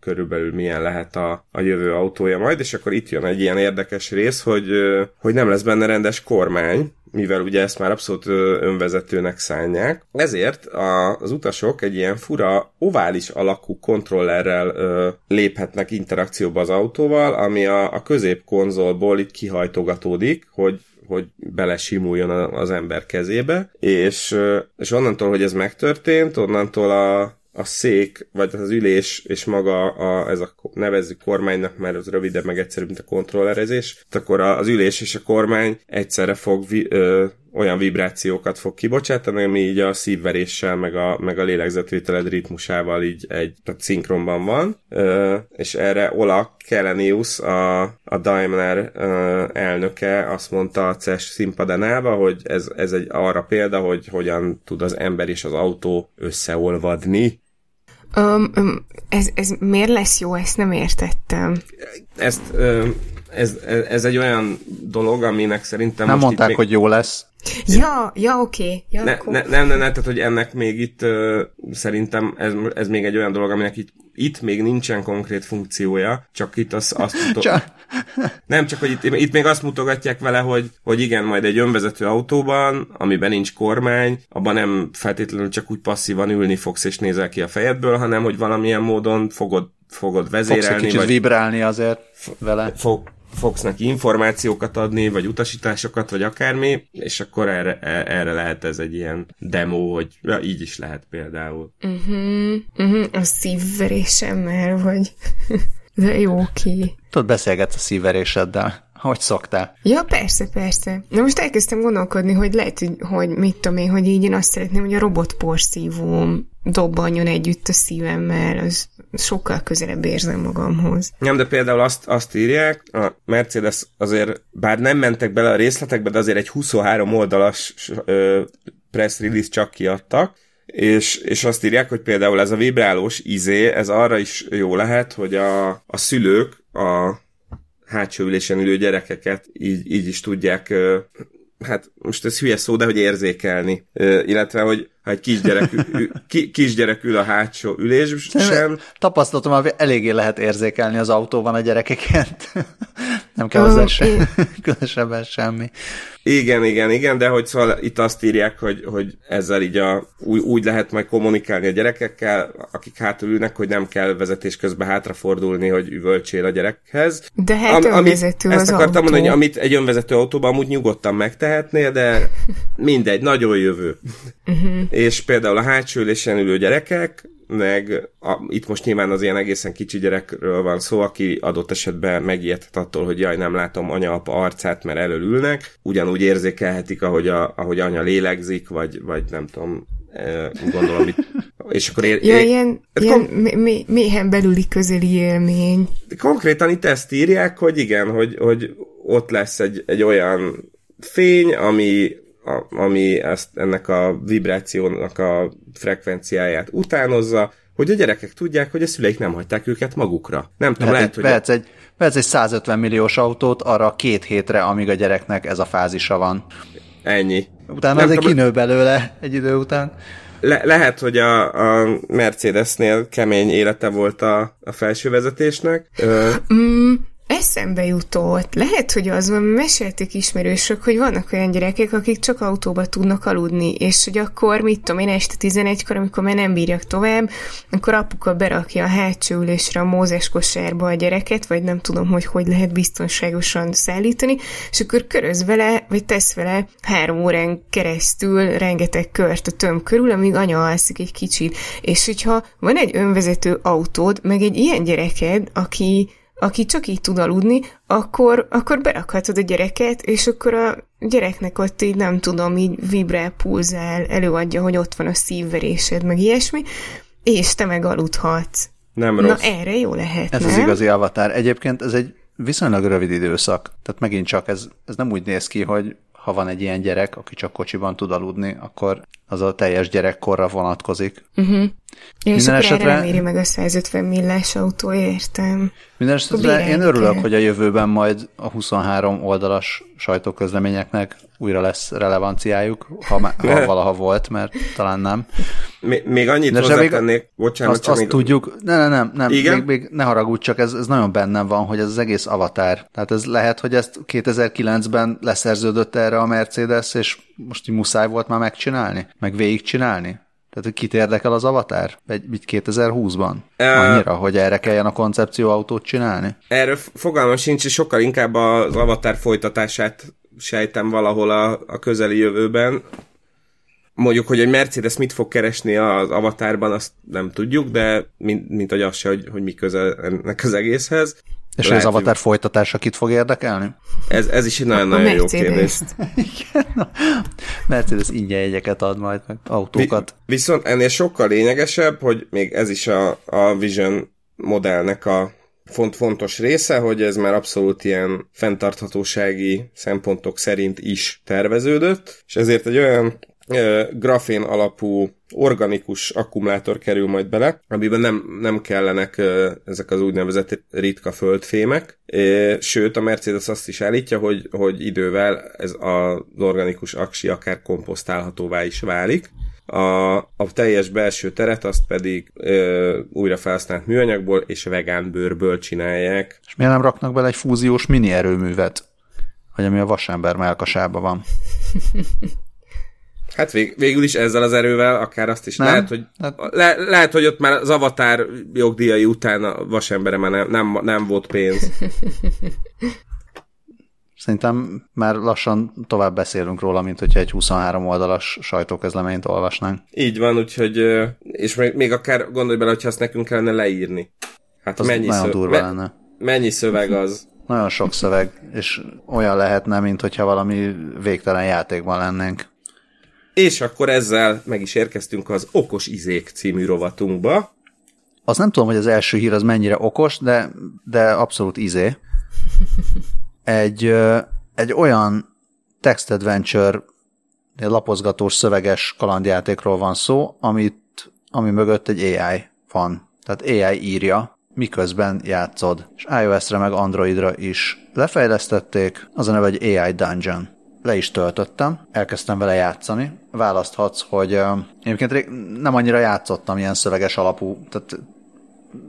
körülbelül milyen lehet a, a jövő autója majd, és akkor itt jön egy ilyen érdekes rész, hogy, hogy nem lesz benne rendes kormány, mivel ugye ezt már abszolút önvezetőnek szánják. Ezért az utasok egy ilyen fura ovális alakú kontrollerrel léphetnek interakcióba az autóval, ami a, a középkonzolból itt kihajtogatódik, hogy hogy belesimuljon az ember kezébe, és, és onnantól, hogy ez megtörtént, onnantól a, a szék, vagy az ülés, és maga a, ez a nevezzük kormánynak, mert az rövidebb, meg egyszerűbb, mint a kontrollerezés, akkor az ülés és a kormány egyszerre fog vi, ö, olyan vibrációkat fog kibocsátani, ami így a szívveréssel, meg a, meg a lélegzetvételed ritmusával így egy tehát szinkronban van, ö, és erre Ola Kellenius, a, a Daimler ö, elnöke azt mondta a CES színpadánálva, hogy ez, ez egy arra példa, hogy hogyan tud az ember és az autó összeolvadni, Um, um, ez, ez miért lesz jó? Ezt nem értettem. Ezt, um, ez, ez egy olyan dolog, aminek szerintem Nem mondták, még... hogy jó lesz. Ja, ja, oké. Okay. Ja, ne, ne, nem, nem, ne, tehát, hogy ennek még itt uh, szerintem ez, ez még egy olyan dolog, aminek itt, itt még nincsen konkrét funkciója, csak itt az, azt mutat... csak... Nem, csak hogy itt, itt még azt mutogatják vele, hogy, hogy igen, majd egy önvezető autóban, amiben nincs kormány, abban nem feltétlenül csak úgy passzívan ülni fogsz és nézel ki a fejedből, hanem hogy valamilyen módon fogod fogod vezérelni. Fogsz egy kicsit vagy vibrálni azért vele. Fog, fogsz neki információkat adni, vagy utasításokat, vagy akármi, és akkor erre, e, erre lehet ez egy ilyen demo, hogy ja, így is lehet például. Uh-huh, uh-huh, a szívverésemmel, vagy de jó ki. Tudod, beszélgetsz a szívveréseddel hogy szoktál. Ja, persze, persze. Na most elkezdtem gondolkodni, hogy lehet, hogy, hogy mit tudom én, hogy így én azt szeretném, hogy a robotporszívóm dobbanjon együtt a szívemmel, az sokkal közelebb érzem magamhoz. Nem, de például azt, azt írják, a Mercedes azért, bár nem mentek bele a részletekbe, de azért egy 23 oldalas ö, press release csak kiadtak, és, és azt írják, hogy például ez a vibrálós izé, ez arra is jó lehet, hogy a, a szülők a hátsó ülésen ülő gyerekeket így, így is tudják hát most ez hülye szó, de hogy érzékelni. illetve, hogy ha egy kisgyerek, ki, kisgyerek ül a hátsó ülésben. Tapasztalatom, hogy eléggé lehet érzékelni az autóban a gyerekeket. Nem kell hozzá se, különösebben semmi. Igen, igen, igen, de hogy szóval itt azt írják, hogy, hogy ezzel így a, úgy, úgy lehet majd kommunikálni a gyerekekkel, akik hátul ülnek, hogy nem kell vezetés közben hátrafordulni, hogy üvöltsél a gyerekhez. De hát Am, önvezető amit, az Ezt akartam autó. mondani, hogy amit egy önvezető autóban amúgy nyugodtan megtehetnél, de mindegy, nagyon jövő. Uh-huh. És például a hátsó ülésen ülő gyerekek, meg a, itt most nyilván az ilyen egészen kicsi gyerekről van szó, aki adott esetben megijedhet attól, hogy jaj, nem látom anya-apa arcát, mert elölülnek, ugyanúgy érzékelhetik, ahogy, a, ahogy anya lélegzik, vagy, vagy nem tudom, gondolom, itt, és akkor ér, ja, ér, ilyen, ilyen kom- méhen belüli közeli élmény. Konkrétan itt ezt írják, hogy igen, hogy, hogy ott lesz egy, egy olyan fény, ami a, ami ezt, ennek a vibrációnak a frekvenciáját utánozza, hogy a gyerekek tudják, hogy a szüleik nem hagyták őket magukra. Nem tudom, lehet, hogy... Vehetsz egy, vehetsz egy 150 milliós autót arra két hétre, amíg a gyereknek ez a fázisa van. Ennyi. Utána nem azért tudom, kinő belőle egy idő után. Le- lehet, hogy a, a Mercedesnél kemény élete volt a, a felsővezetésnek. Ö... Mm, Eszembe jutott. Lehet, hogy az van, mesélték ismerősök, hogy vannak olyan gyerekek, akik csak autóba tudnak aludni, és hogy akkor, mit tudom én, este 11-kor, amikor már nem bírjak tovább, akkor apuka berakja a hátsó ülésre a mózes kosárba a gyereket, vagy nem tudom, hogy hogy lehet biztonságosan szállítani, és akkor köröz vele, vagy tesz vele három órán keresztül rengeteg kört a töm körül, amíg anya alszik egy kicsit. És hogyha van egy önvezető autód, meg egy ilyen gyereked, aki aki csak így tud aludni, akkor, akkor berakhatod a gyereket, és akkor a gyereknek ott így nem tudom, így vibrál, pulzál, előadja, hogy ott van a szívverésed, meg ilyesmi, és te meg aludhatsz. Nem Na rossz. erre jó lehet, Ez nem? az igazi avatar. Egyébként ez egy viszonylag rövid időszak. Tehát megint csak ez, ez nem úgy néz ki, hogy ha van egy ilyen gyerek, aki csak kocsiban tud aludni, akkor az a teljes gyerekkorra vonatkozik. Uh-huh. Ja, és akkor esetre- erre nem éri meg a 150 millás autó, értem. Minden esetre én örülök, hogy a jövőben majd a 23 oldalas sajtóközleményeknek újra lesz relevanciájuk, ha, má- ha valaha volt, mert talán nem. Még, még annyit De hozzátennék, bocsánat, Azt, azt még... tudjuk, ne, ne, nem, nem, Igen? még, még ne haragudj, csak ez, ez nagyon bennem van, hogy ez az egész avatár. Tehát ez lehet, hogy ezt 2009-ben leszerződött erre a Mercedes, és most így muszáj volt már megcsinálni, meg végigcsinálni. Tehát, hogy kit érdekel az avatár? Vagy mit 2020-ban? Ö- Annyira, hogy erre kelljen a koncepcióautót csinálni? Erről fogalmam sincs, és sokkal inkább az Avatar folytatását sejtem valahol a, a közeli jövőben. Mondjuk, hogy egy Mercedes mit fog keresni az Avatarban, azt nem tudjuk, de mint, mint hogy az se, hogy, hogy mi köze ennek az egészhez. És Lehet, hogy az avatár folytatása kit fog érdekelni? Ez, ez is egy nagyon-nagyon jó kérdés. Mercedes-t. Mercedes ingyen jegyeket ad majd, meg autókat. Vi- viszont ennél sokkal lényegesebb, hogy még ez is a, a Vision modellnek a font, fontos része, hogy ez már abszolút ilyen fenntarthatósági szempontok szerint is terveződött, és ezért egy olyan grafén alapú organikus akkumulátor kerül majd bele, amiben nem, nem kellenek ezek az úgynevezett ritka földfémek, sőt a Mercedes azt is állítja, hogy, hogy idővel ez az organikus aksi akár komposztálhatóvá is válik. A, a teljes belső teret azt pedig ö, újra felhasznált műanyagból és vegán bőrből csinálják. És miért nem raknak bele egy fúziós mini erőművet? Hogy ami a vasember melkasába van. Hát vég, végül is ezzel az erővel akár azt is Nem? lehet, hogy Hát- le, lehet, hogy ott már az avatár jogdíjai után a vasembere már nem, nem, nem volt pénz. Szerintem már lassan tovább beszélünk róla, mint hogyha egy 23 oldalas sajtóközleményt olvasnánk. Így van, úgyhogy, és még, még akár gondolj bele, hogyha azt nekünk kellene leírni. Hát Az mennyi, nagyon szö- durva me- lenne. mennyi szöveg az? Nagyon sok szöveg, és olyan lehetne, mint hogyha valami végtelen játékban lennénk. És akkor ezzel meg is érkeztünk az Okos Izék című rovatunkba. Az nem tudom, hogy az első hír az mennyire okos, de, de abszolút izé. Egy, egy olyan text adventure egy lapozgatós szöveges kalandjátékról van szó, amit, ami mögött egy AI van. Tehát AI írja, miközben játszod. És iOS-re meg Androidra is lefejlesztették, az a neve, hogy AI Dungeon. Le is töltöttem, elkezdtem vele játszani. Választhatsz, hogy uh, egyébként rég nem annyira játszottam ilyen szöveges alapú, tehát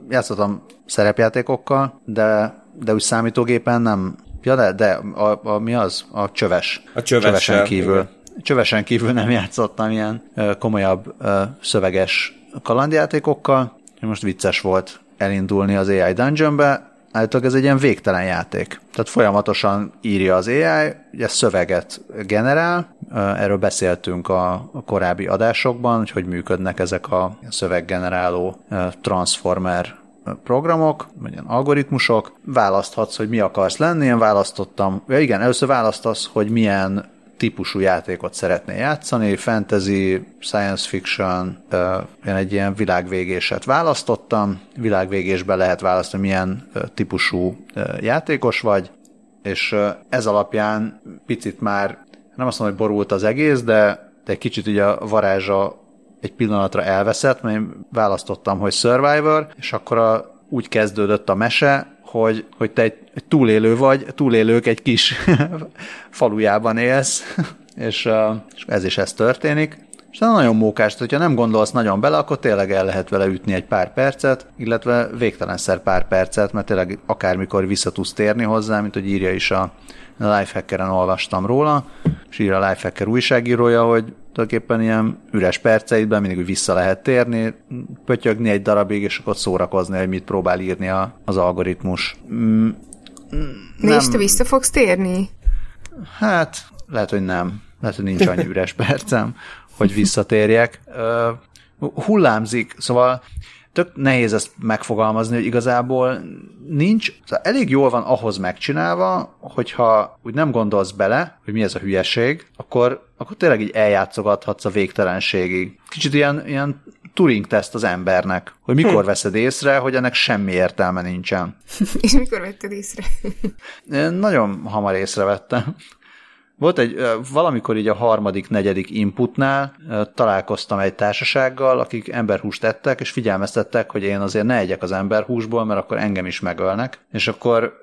játszottam szerepjátékokkal, de, de úgy számítógépen nem. Ja, de, de a, a, mi az? A csöves. A csövessel, Csövesen kívül. igen. Csövesen kívül nem játszottam ilyen komolyabb szöveges kalandjátékokkal. Most vicces volt elindulni az AI Dungeonbe. Állítólag ez egy ilyen végtelen játék. Tehát folyamatosan írja az AI, ugye szöveget generál, erről beszéltünk a, korábbi adásokban, hogy hogy működnek ezek a szöveggeneráló transformer programok, vagy ilyen algoritmusok, választhatsz, hogy mi akarsz lenni, én választottam, ja igen, először választasz, hogy milyen típusú játékot szeretnél játszani, fantasy, science fiction, én egy ilyen világvégéset választottam, világvégésben lehet választani, milyen típusú játékos vagy, és ez alapján picit már, nem azt mondom, hogy borult az egész, de, de egy kicsit ugye a varázsa egy pillanatra elveszett, mert én választottam, hogy Survivor, és akkor a, úgy kezdődött a mese, hogy, hogy te egy, egy túlélő vagy, túlélők egy kis falujában élsz, és, és ez is ez történik. És nagyon mókás, hogyha nem gondolsz nagyon bele, akkor tényleg el lehet vele ütni egy pár percet, illetve végtelenszer pár percet, mert tényleg akármikor vissza tudsz térni hozzá, mint hogy írja is a Lifehackeren olvastam róla, és írja a Lifehacker újságírója, hogy tulajdonképpen ilyen üres perceidben mindig úgy vissza lehet térni, pötyögni egy darabig, és akkor szórakozni, hogy mit próbál írni a, az algoritmus. Mm, Na és te vissza fogsz térni? Hát, lehet, hogy nem. Lehet, hogy nincs annyi üres percem, hogy visszatérjek. Ö, hullámzik, szóval tök nehéz ezt megfogalmazni, hogy igazából nincs, szóval elég jól van ahhoz megcsinálva, hogyha úgy nem gondolsz bele, hogy mi ez a hülyeség, akkor, akkor tényleg így eljátszogathatsz a végtelenségig. Kicsit ilyen, ilyen Turing-teszt az embernek, hogy mikor hm. veszed észre, hogy ennek semmi értelme nincsen. És mikor vetted észre? Én nagyon hamar észrevettem. Volt egy, valamikor így a harmadik, negyedik inputnál találkoztam egy társasággal, akik emberhúst ettek, és figyelmeztettek, hogy én azért ne egyek az emberhúsból, mert akkor engem is megölnek. És akkor,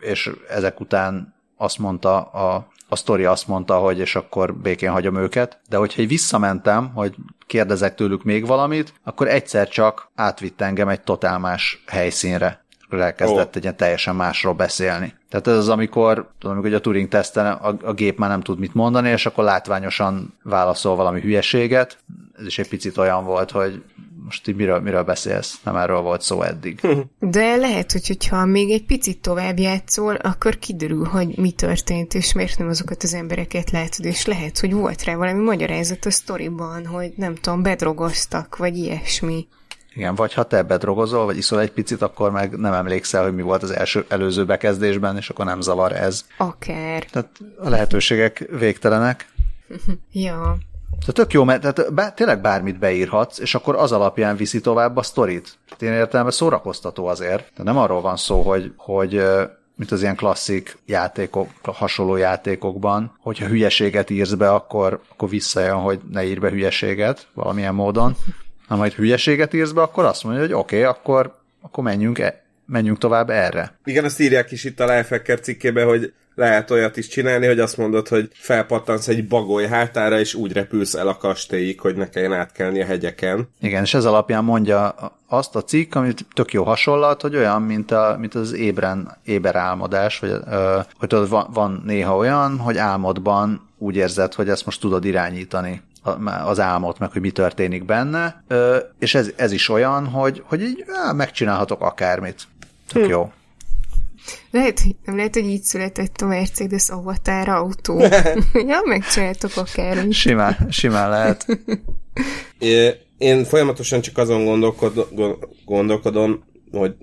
és ezek után azt mondta a a sztori azt mondta, hogy és akkor békén hagyom őket, de hogyha visszamentem, hogy kérdezek tőlük még valamit, akkor egyszer csak átvitt engem egy totál más helyszínre. Elkezdett oh. egy ilyen teljesen másról beszélni. Tehát ez az, amikor, tudom, amikor a Turing teszten a, a gép már nem tud mit mondani, és akkor látványosan válaszol valami hülyeséget. Ez is egy picit olyan volt, hogy most így miről, miről beszélsz? Nem erről volt szó eddig. De lehet, hogy hogyha még egy picit tovább játszol, akkor kiderül, hogy mi történt, és miért nem azokat az embereket látod, és lehet, hogy volt rá valami magyarázat a sztoriban, hogy nem tudom, bedrogoztak, vagy ilyesmi. Igen, vagy ha te bedrogozol, vagy iszol egy picit, akkor meg nem emlékszel, hogy mi volt az első, előző bekezdésben, és akkor nem zavar ez. Akár. Tehát a lehetőségek végtelenek. ja. Tehát tök jó, mert tehát bár, tényleg bármit beírhatsz, és akkor az alapján viszi tovább a sztorit. Tehát én értelme szórakoztató azért. Tehát nem arról van szó, hogy, hogy mint az ilyen klasszik játékok, hasonló játékokban, hogyha hülyeséget írsz be, akkor, akkor visszajön, hogy ne írj be hülyeséget valamilyen módon. Ha majd hülyeséget írsz be, akkor azt mondja, hogy oké, okay, akkor, akkor menjünk, e, menjünk tovább erre. Igen, azt írják is itt a Lifehacker cikkébe, hogy lehet olyat is csinálni, hogy azt mondod, hogy felpattansz egy bagoly hátára, és úgy repülsz el a kastélyig, hogy ne kelljen átkelni a hegyeken. Igen, és ez alapján mondja azt a cikk, amit tök jó hasonlat, hogy olyan, mint, a, mint az ébren, éber álmodás, vagy, ö, hogy tudod, van, van néha olyan, hogy álmodban úgy érzed, hogy ezt most tudod irányítani az álmot, meg hogy mi történik benne, és ez, ez is olyan, hogy, hogy így á, megcsinálhatok akármit. Tök hm. jó. Lehet, nem lehet, hogy így született a Mercedes Avatar autó. ja, megcsináltok akár. Simán, simán lehet. Én folyamatosan csak azon gondolkod, gondolkodom, hogy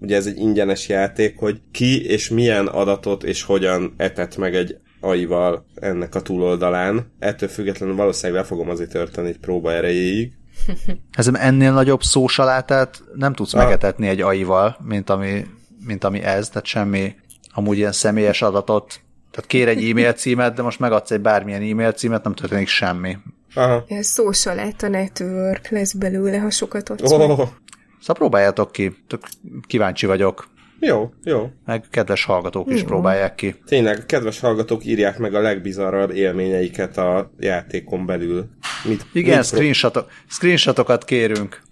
ugye ez egy ingyenes játék, hogy ki és milyen adatot és hogyan etett meg egy aival ennek a túloldalán. Ettől függetlenül valószínűleg le fogom azért történni egy próba erejéig. Ez ennél nagyobb szósalátát nem tudsz a... megetetni egy aival, mint ami mint ami ez, tehát semmi amúgy ilyen személyes adatot, tehát kér egy e-mail címet, de most megadsz egy bármilyen e-mail címet, nem történik semmi. Aha. Ilyen a network lesz belőle, ha sokat adsz. Oh. Szóval próbáljátok ki, tök kíváncsi vagyok. Jó, jó. Meg kedves hallgatók jó. is próbálják ki. Tényleg, kedves hallgatók írják meg a legbizarrabb élményeiket a játékon belül. Mit, Igen, mit screenshotok, screenshotokat kérünk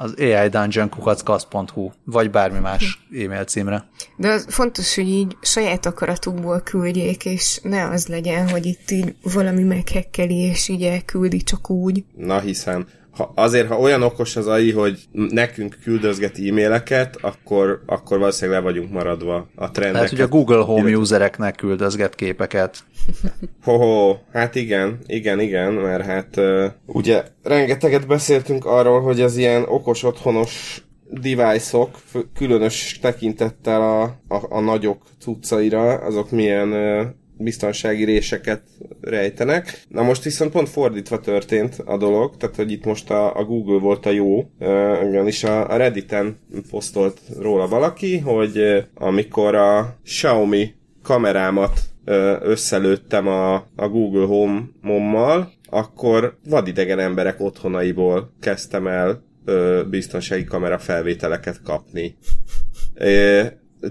az AI Dungeon kukackasz.hu, vagy bármi más e-mail címre. De az fontos, hogy így saját akaratukból küldjék, és ne az legyen, hogy itt így valami meghekkeli, és így elküldi csak úgy. Na hiszen ha, azért, ha olyan okos az AI, hogy nekünk küldözget e-maileket, akkor, akkor valószínűleg le vagyunk maradva a trendeket. Hát, hogy a Google Home illetve... usereknek küldözget képeket. Ho-ho, hát igen, igen, igen, mert hát uh, ugye rengeteget beszéltünk arról, hogy az ilyen okos otthonos device-ok, különös tekintettel a, a, a nagyok cuccaira, azok milyen uh, biztonsági réseket rejtenek. Na most viszont pont fordítva történt a dolog, tehát hogy itt most a, a Google volt a jó, ugyanis a, a Redditen posztolt róla valaki, hogy amikor a Xiaomi kamerámat összelőttem a, a Google Home-mal, akkor vadidegen emberek otthonaiból kezdtem el ö, biztonsági kamera felvételeket kapni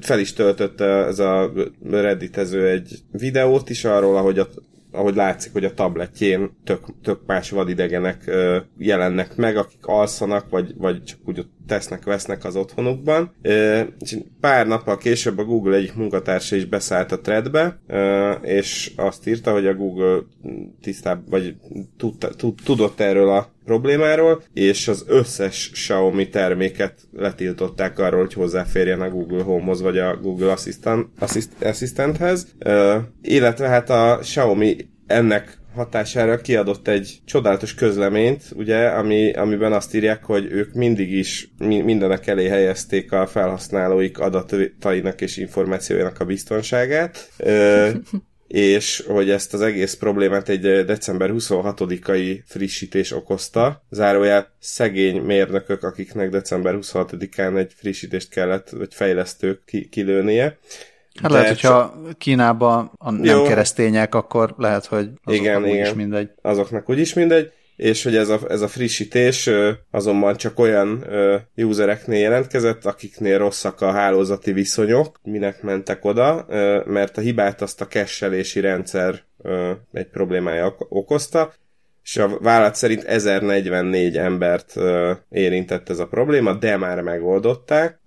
fel is töltött ez a redditező egy videót is arról, ahogy a ahogy látszik, hogy a tabletjén tök, tök más vadidegenek ö, jelennek meg, akik alszanak, vagy, vagy csak úgy tesznek, vesznek az otthonukban. Pár nappal később a Google egyik munkatársa is beszállt a threadbe, és azt írta, hogy a Google tisztább, vagy tud, tud, tudott erről a problémáról, és az összes Xiaomi terméket letiltották arról, hogy hozzáférjen a Google Home-hoz, vagy a Google Assistant, Assist, Assistanthez. Illetve hát a Xiaomi ennek hatására kiadott egy csodálatos közleményt, ugye, ami, amiben azt írják, hogy ők mindig is mi, mindenek elé helyezték a felhasználóik adatainak és információjának a biztonságát. Ö, és hogy ezt az egész problémát egy december 26-ai frissítés okozta. Zárójel szegény mérnökök, akiknek december 26-án egy frissítést kellett, vagy fejlesztők ki- kilőnie. Hát lehet, hogyha Kínában a nem Jó. keresztények, akkor lehet, hogy azoknak igen, úgyis igen. mindegy. Azoknak úgyis mindegy és hogy ez a, ez a frissítés azonban csak olyan usereknél jelentkezett, akiknél rosszak a hálózati viszonyok, minek mentek oda, mert a hibát azt a kesselési rendszer egy problémája okozta, és a vállalat szerint 1044 embert érintett ez a probléma, de már megoldották,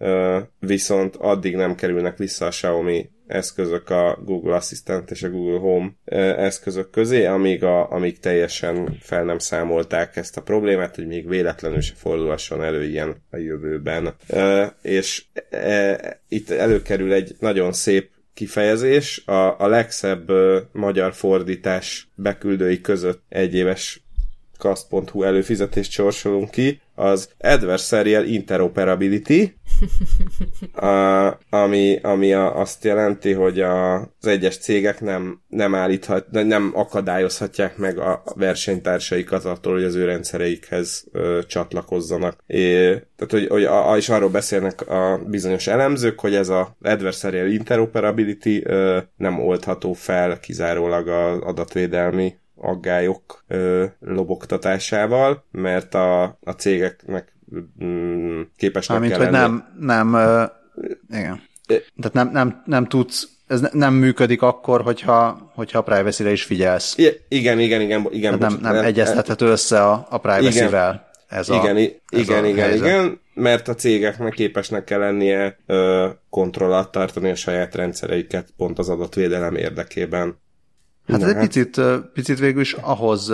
viszont addig nem kerülnek vissza a Xiaomi eszközök a Google Assistant és a Google Home eszközök közé, amíg, a, amíg teljesen fel nem számolták ezt a problémát, hogy még véletlenül se fordulhasson elő ilyen a jövőben. És itt előkerül egy nagyon szép kifejezés, a, a legszebb magyar fordítás beküldői között egyéves kast.hu előfizetést sorsolunk ki, az Adversarial Interoperability, a, ami, ami a, azt jelenti, hogy a, az egyes cégek nem, nem állíthat, nem akadályozhatják meg a versenytársaikat attól, hogy az ő rendszereikhez ö, csatlakozzanak. É, tehát, hogy, hogy a, és arról beszélnek a bizonyos elemzők, hogy ez a adversarial interoperability ö, nem oldható fel kizárólag az adatvédelmi aggályok ö, lobogtatásával, mert a, a cégeknek mm, képesnek Mármint, kell hogy nem, nem, ö, igen. Tehát nem, nem, nem tudsz ez nem működik akkor, hogyha, hogyha a privacy-re is figyelsz. I- igen, igen, igen. igen nem, nem nem egyeztethető össze a, a privacy-vel. Ez a, igen, ez igen, a igen, helyzet. igen, mert a cégeknek képesnek kell lennie ö, kontrollat tartani a saját rendszereiket pont az adatvédelem érdekében. Hát ez egy picit, picit végül is ahhoz,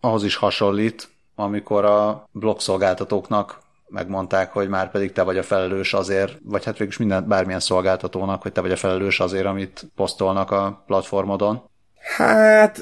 ahhoz is hasonlít, amikor a blogszolgáltatóknak megmondták, hogy már pedig te vagy a felelős azért, vagy hát végül is minden, bármilyen szolgáltatónak, hogy te vagy a felelős azért, amit posztolnak a platformodon. Hát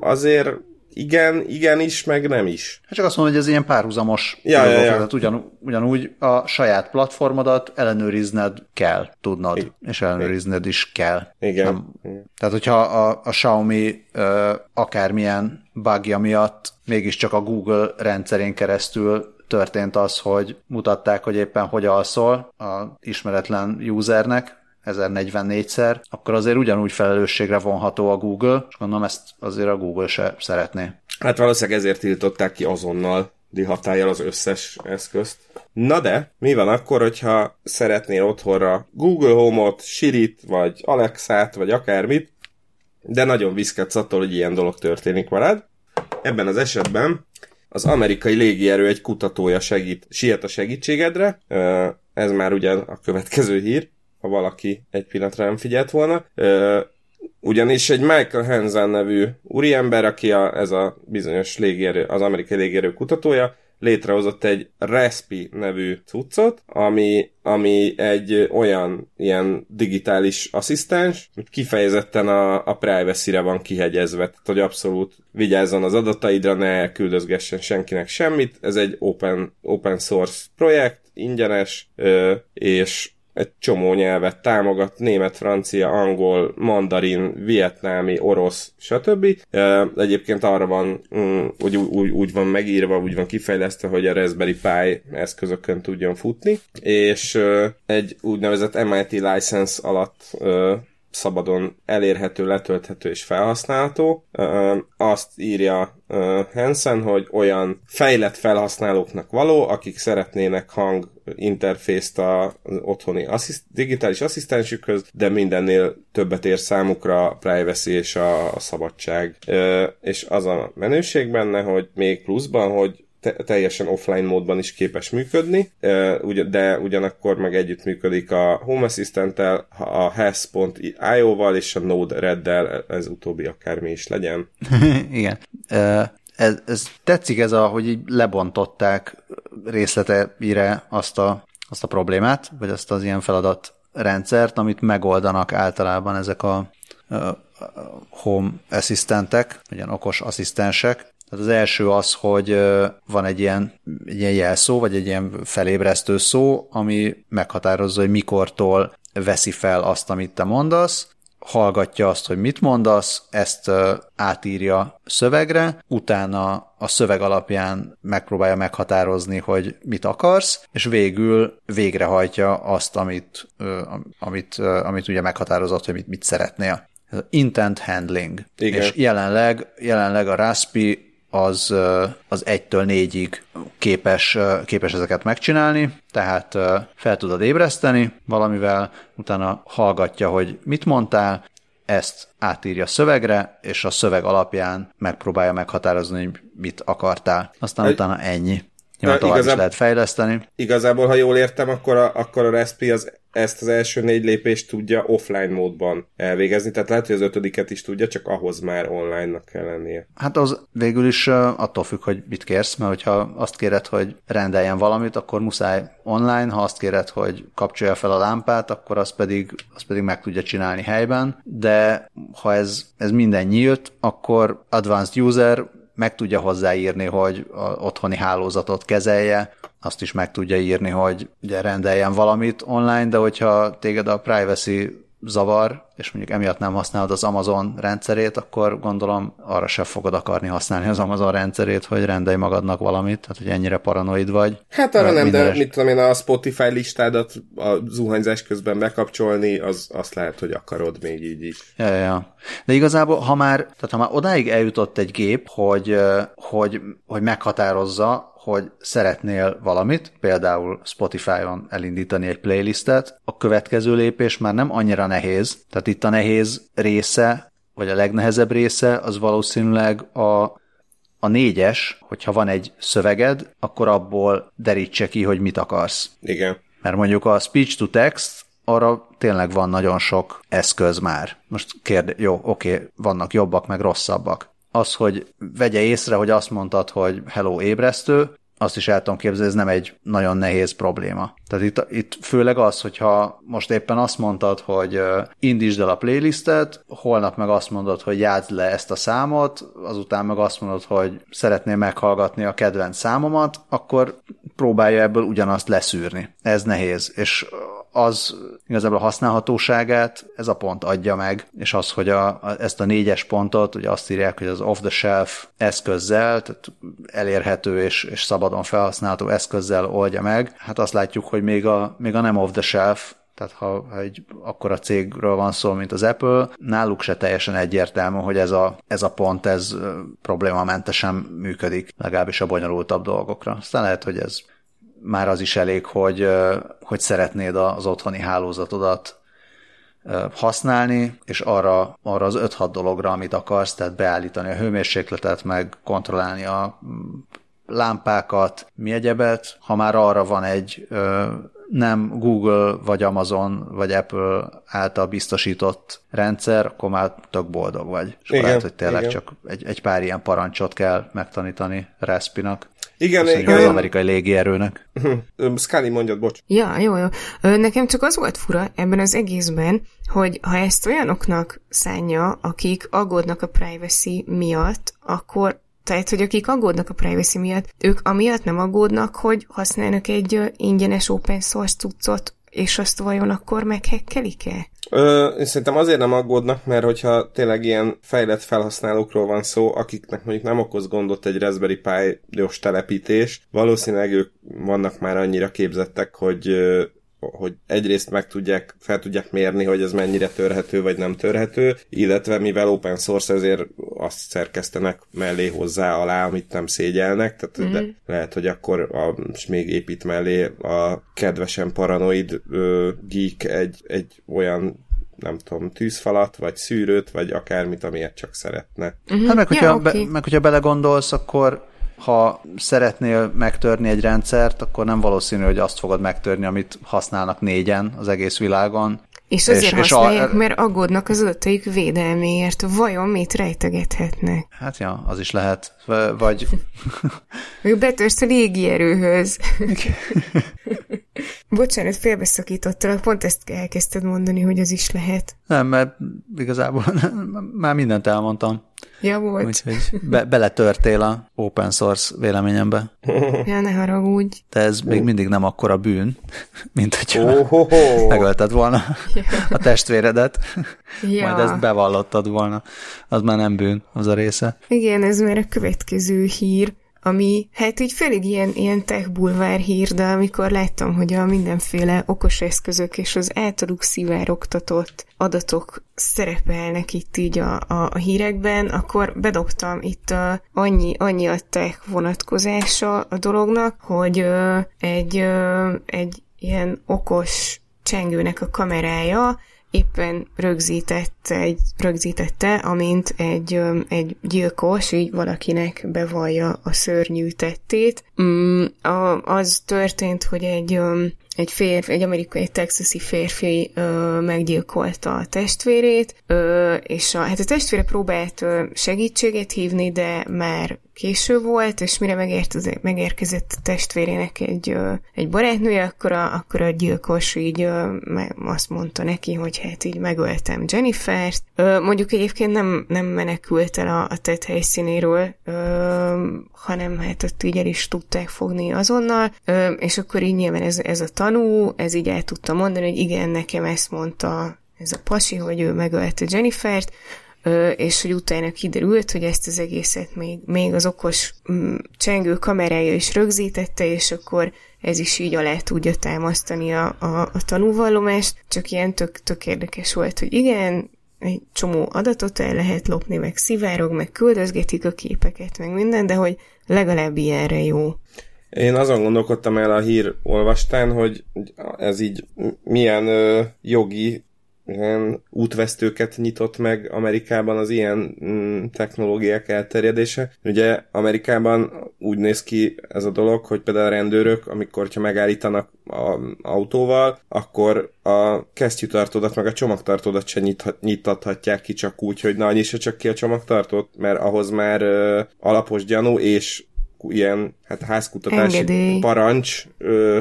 azért igen, igen is, meg nem is. Hát csak azt mondom, hogy ez ilyen párhuzamos ja, ja, ja. tehát ugyan, ugyanúgy a saját platformodat ellenőrizned kell, tudnod, I- és ellenőrizned is kell. Igen. Nem, igen. Tehát, hogyha a, a Xiaomi ö, akármilyen bugja miatt mégiscsak a Google rendszerén keresztül történt az, hogy mutatták, hogy éppen hogy alszol a ismeretlen usernek, 1044-szer, akkor azért ugyanúgy felelősségre vonható a Google, és gondolom ezt azért a Google se szeretné. Hát valószínűleg ezért tiltották ki azonnal dihatállyal az összes eszközt. Na de, mi van akkor, hogyha szeretnél otthonra Google Home-ot, Sirit, vagy Alexát, vagy akármit, de nagyon viszketsz attól, hogy ilyen dolog történik veled. Ebben az esetben az amerikai légierő egy kutatója segít, siet a segítségedre, ez már ugyan a következő hír, ha valaki egy pillanatra nem figyelt volna. Ugyanis egy Michael Hansen nevű úriember, aki a, ez a bizonyos légierő, az amerikai légierő kutatója, létrehozott egy Respi nevű cuccot, ami, ami egy olyan ilyen digitális asszisztens, hogy kifejezetten a, a privacy-re van kihegyezve, tehát hogy abszolút vigyázzon az adataidra, ne küldözgessen senkinek semmit. Ez egy open, open source projekt, ingyenes, és egy csomó nyelvet támogat, német, francia, angol, mandarin, vietnámi, orosz, stb. Egyébként arra van, mm, hogy úgy, úgy van megírva, úgy van kifejlesztve, hogy a Raspberry Pi eszközökön tudjon futni, és egy úgynevezett MIT license alatt szabadon elérhető, letölthető és felhasználható. Azt írja Hansen, hogy olyan fejlett felhasználóknak való, akik szeretnének hang interfészt az otthoni assziszt, digitális asszisztensükhöz, de mindennél többet ér számukra a privacy és a, a szabadság. És az a menőség benne, hogy még pluszban, hogy te- teljesen offline módban is képes működni, de ugyanakkor meg együtt működik a Home Assistant-tel, a Has.io-val és a Node-RED-del, ez utóbbi akármi is legyen. Igen. Ez, ez tetszik ez, a, hogy így lebontották részleteire azt a, azt a problémát, vagy azt az ilyen feladat rendszert, amit megoldanak általában ezek a, a home asszisztentek, ilyen okos asszisztensek, tehát az első az, hogy van egy ilyen, egy ilyen jelszó, vagy egy ilyen felébresztő szó, ami meghatározza, hogy mikortól veszi fel azt, amit te mondasz. hallgatja azt, hogy mit mondasz, ezt átírja szövegre, utána a szöveg alapján megpróbálja meghatározni, hogy mit akarsz, és végül végrehajtja azt, amit, amit, amit ugye meghatározott, hogy mit, mit szeretnél. Intent handling. Igen. És jelenleg, jelenleg a Raspi az, az egytől négyig képes, képes ezeket megcsinálni, tehát fel tudod ébreszteni valamivel, utána hallgatja, hogy mit mondtál, ezt átírja szövegre, és a szöveg alapján megpróbálja meghatározni, hogy mit akartál. Aztán egy, utána ennyi. Nyilván tovább igazából, is lehet fejleszteni. Igazából, ha jól értem, akkor a, akkor a Raspi az ezt az első négy lépést tudja offline módban elvégezni, tehát lehet, hogy az ötödiket is tudja, csak ahhoz már online-nak kell lennie. Hát az végül is attól függ, hogy mit kérsz, mert hogyha azt kéred, hogy rendeljen valamit, akkor muszáj online, ha azt kéred, hogy kapcsolja fel a lámpát, akkor azt pedig, azt pedig meg tudja csinálni helyben, de ha ez, ez minden nyílt, akkor advanced user meg tudja hozzáírni, hogy a otthoni hálózatot kezelje, azt is meg tudja írni, hogy ugye rendeljen valamit online, de hogyha téged a privacy zavar, és mondjuk emiatt nem használod az Amazon rendszerét, akkor gondolom arra se fogod akarni használni az Amazon rendszerét, hogy rendelj magadnak valamit, tehát hogy ennyire paranoid vagy. Hát arra nem, de mit tudom én, a Spotify listádat a zuhanyzás közben bekapcsolni, az azt lehet, hogy akarod még így is. Ja, ja. De igazából, ha már, tehát ha már odáig eljutott egy gép, hogy, hogy, hogy meghatározza, hogy szeretnél valamit, például Spotify-on elindítani egy playlistet, a következő lépés már nem annyira nehéz, tehát itt a nehéz része, vagy a legnehezebb része, az valószínűleg a, a négyes, hogyha van egy szöveged, akkor abból derítse ki, hogy mit akarsz. Igen. Mert mondjuk a speech to text, arra tényleg van nagyon sok eszköz már. Most kérde, jó, oké, vannak jobbak, meg rosszabbak az, hogy vegye észre, hogy azt mondtad, hogy hello ébresztő, azt is el tudom képzelni, ez nem egy nagyon nehéz probléma. Tehát itt, itt főleg az, hogyha most éppen azt mondtad, hogy indítsd el a playlistet, holnap meg azt mondod, hogy játszd le ezt a számot, azután meg azt mondod, hogy szeretném meghallgatni a kedvenc számomat, akkor próbálja ebből ugyanazt leszűrni. Ez nehéz, és az igazából a használhatóságát ez a pont adja meg, és az, hogy a, a, ezt a négyes pontot, ugye azt írják, hogy az off-the-shelf eszközzel, tehát elérhető és, és szabadon felhasználható eszközzel oldja meg, hát azt látjuk, hogy még a, még a nem off-the-shelf tehát ha, ha egy akkora cégről van szó, mint az Apple, náluk se teljesen egyértelmű, hogy ez a, ez a pont, ez problémamentesen működik, legalábbis a bonyolultabb dolgokra. Aztán lehet, hogy ez már az is elég, hogy, hogy szeretnéd az otthoni hálózatodat használni, és arra, arra az 5-6 dologra, amit akarsz, tehát beállítani a hőmérsékletet, meg kontrollálni a mm, lámpákat, mi egyebet. Ha már arra van egy nem Google, vagy Amazon, vagy Apple által biztosított rendszer, akkor már tök boldog vagy. És igen, lehet, hogy tényleg igen. csak egy, egy pár ilyen parancsot kell megtanítani Respinak. Igen, igen. Az amerikai légierőnek. Scully mondjad, bocs. Ja, jó, jó. Nekem csak az volt fura ebben az egészben, hogy ha ezt olyanoknak szánja, akik aggódnak a privacy miatt, akkor tehát, hogy akik aggódnak a privacy miatt, ők amiatt nem aggódnak, hogy használnak egy ingyenes open source cuccot, és azt vajon akkor meghekkelik-e? Ö, én szerintem azért nem aggódnak, mert hogyha tényleg ilyen fejlett felhasználókról van szó, akiknek mondjuk nem okoz gondot egy Raspberry Pi-os telepítés, valószínűleg ők vannak már annyira képzettek, hogy hogy egyrészt meg tudják, fel tudják mérni, hogy ez mennyire törhető vagy nem törhető, illetve mivel open source, ezért azt szerkesztenek mellé hozzá alá, amit nem szégyelnek, tehát mm. de lehet, hogy akkor a, és még épít mellé a kedvesen paranoid ö, geek egy, egy olyan nem tudom, tűzfalat, vagy szűrőt, vagy akármit, amilyet csak szeretne. Mm-hmm. Hát meg hogyha, ja, okay. be, meg hogyha belegondolsz, akkor ha szeretnél megtörni egy rendszert, akkor nem valószínű, hogy azt fogod megtörni, amit használnak négyen az egész világon. És azért és, használják, és a... mert aggódnak az adataik védelméért. Vajon mit rejtegethetnek? Hát ja, az is lehet. Vagy... Még betörsz a légierőhöz. Bocsánat, félbeszakítottalak, pont ezt elkezdted mondani, hogy az is lehet. Nem, mert igazából már mindent elmondtam. Ja, volt. Úgyhogy be, beletörtél a open source véleményembe. Ja, ne haragudj. De ez még mindig nem akkora bűn, mint hogyha Ohoho. megölted volna a testvéredet, Ja. majd ezt bevallottad volna. Az már nem bűn, az a része. Igen, ez már a következő hír, ami hát így félig ilyen, ilyen tech bulvár hír, de amikor láttam, hogy a mindenféle okos eszközök és az általuk szivárogtatott adatok szerepelnek itt így a, a, a hírekben, akkor bedobtam itt a, annyi, annyi a tech vonatkozása a dolognak, hogy ö, egy, ö, egy ilyen okos csengőnek a kamerája éppen rögzítette, egy, rögzítette amint egy, egy gyilkos így valakinek bevallja a szörnyű tettét. Mm, az történt, hogy egy, egy férfi, egy amerikai, egy texasi férfi ö, meggyilkolta a testvérét, ö, és a, hát a testvére próbált ö, segítséget hívni, de már késő volt, és mire megért, megérkezett a testvérének egy, egy barátnője, akkor a, akkor a gyilkos így azt mondta neki, hogy hát így megöltem Jennifert. Mondjuk egyébként nem, nem menekült el a, a tett helyszínéről, hanem hát ott így el is tudták fogni azonnal, és akkor így nyilván ez, ez a tanú, ez így el tudta mondani, hogy igen, nekem ezt mondta ez a pasi, hogy ő megölte Jennifert, és hogy utána kiderült, hogy ezt az egészet még, még az okos mm, csengő kamerája is rögzítette, és akkor ez is így alá tudja támasztani a, a, a tanúvallomást, csak ilyen tök, tök érdekes volt, hogy igen, egy csomó adatot el lehet lopni, meg szivárog, meg küldözgetik a képeket, meg minden, de hogy legalább ilyenre jó. Én azon gondolkodtam el a hír olvastán, hogy ez így milyen ö, jogi ilyen útvesztőket nyitott meg Amerikában az ilyen mm, technológiák elterjedése. Ugye Amerikában úgy néz ki ez a dolog, hogy például a rendőrök, amikor ha megállítanak a autóval, akkor a kesztyűtartódat meg a csomagtartódat se nyitathatják ki csak úgy, hogy na, nyissa csak ki a csomagtartót, mert ahhoz már ö, alapos gyanú és ilyen hát házkutatási Engedély. parancs ö,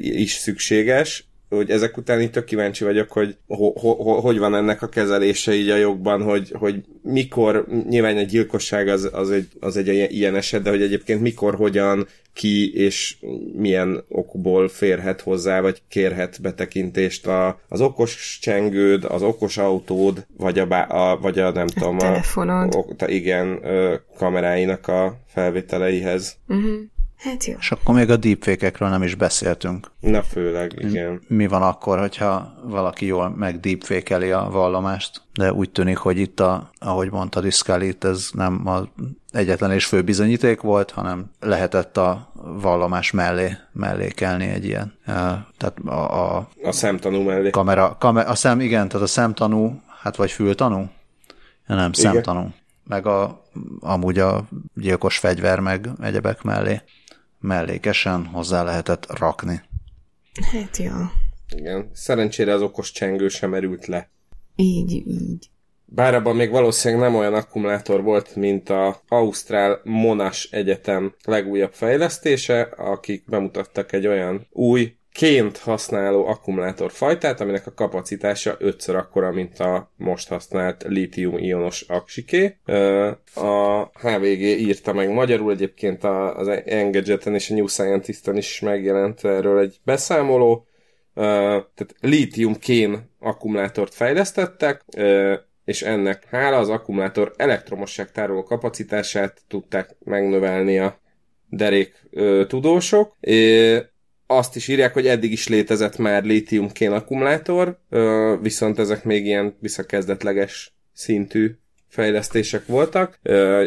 is szükséges, hogy ezek után így tök kíváncsi vagyok, hogy ho, ho, ho, hogy van ennek a kezelése így a jogban, hogy, hogy mikor, nyilván egy gyilkosság az, az, egy, az egy ilyen eset, de hogy egyébként mikor, hogyan, ki és milyen okból férhet hozzá, vagy kérhet betekintést a, az okos csengőd, az okos autód, vagy a, bá- a, vagy a nem tudom, a, telefonod. o, ta, igen, kameráinak a felvételeihez. Uh-huh. Hát jó. És akkor még a deepfake-ekről nem is beszéltünk. Na főleg, igen. Mi van akkor, hogyha valaki jól meg deepfake-eli a vallomást, de úgy tűnik, hogy itt, a, ahogy mondta itt ez nem az egyetlen és fő bizonyíték volt, hanem lehetett a vallomás mellé mellékelni egy ilyen. Tehát a, a A szemtanú mellé. kamera, kamera, a szem, igen, tehát a szemtanú, hát vagy fültanú? Nem, szemtanú. Meg a, amúgy a gyilkos fegyver, meg egyebek mellé mellékesen hozzá lehetett rakni. Hát jó. Igen. Szerencsére az okos csengő sem merült le. Így, így. Bár abban még valószínűleg nem olyan akkumulátor volt, mint a Ausztrál Monash Egyetem legújabb fejlesztése, akik bemutattak egy olyan új ként használó akkumulátorfajtát, aminek a kapacitása ötször akkora, mint a most használt lítium-ionos aksiké. A HVG írta meg magyarul, egyébként az Engadgeten és a New Scientist-en is megjelent erről egy beszámoló. Tehát lítium-kén akkumulátort fejlesztettek, és ennek hála az akkumulátor elektromosság tároló kapacitását tudták megnövelni a derék ö, tudósok. É, azt is írják, hogy eddig is létezett már lítium-kén akkumulátor, viszont ezek még ilyen visszakezdetleges szintű fejlesztések voltak,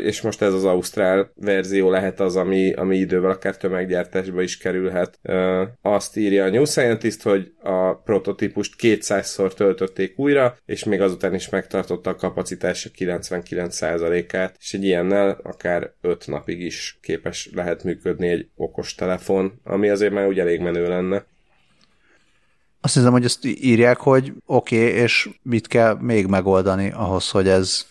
és most ez az ausztrál verzió lehet az, ami, ami idővel akár tömeggyártásba is kerülhet. Azt írja a New Scientist, hogy a prototípust 200-szor töltötték újra, és még azután is megtartotta a kapacitása 99%-át, és egy ilyennel akár 5 napig is képes lehet működni egy okos telefon, ami azért már úgy elég menő lenne. Azt hiszem, hogy ezt írják, hogy oké, okay, és mit kell még megoldani ahhoz, hogy ez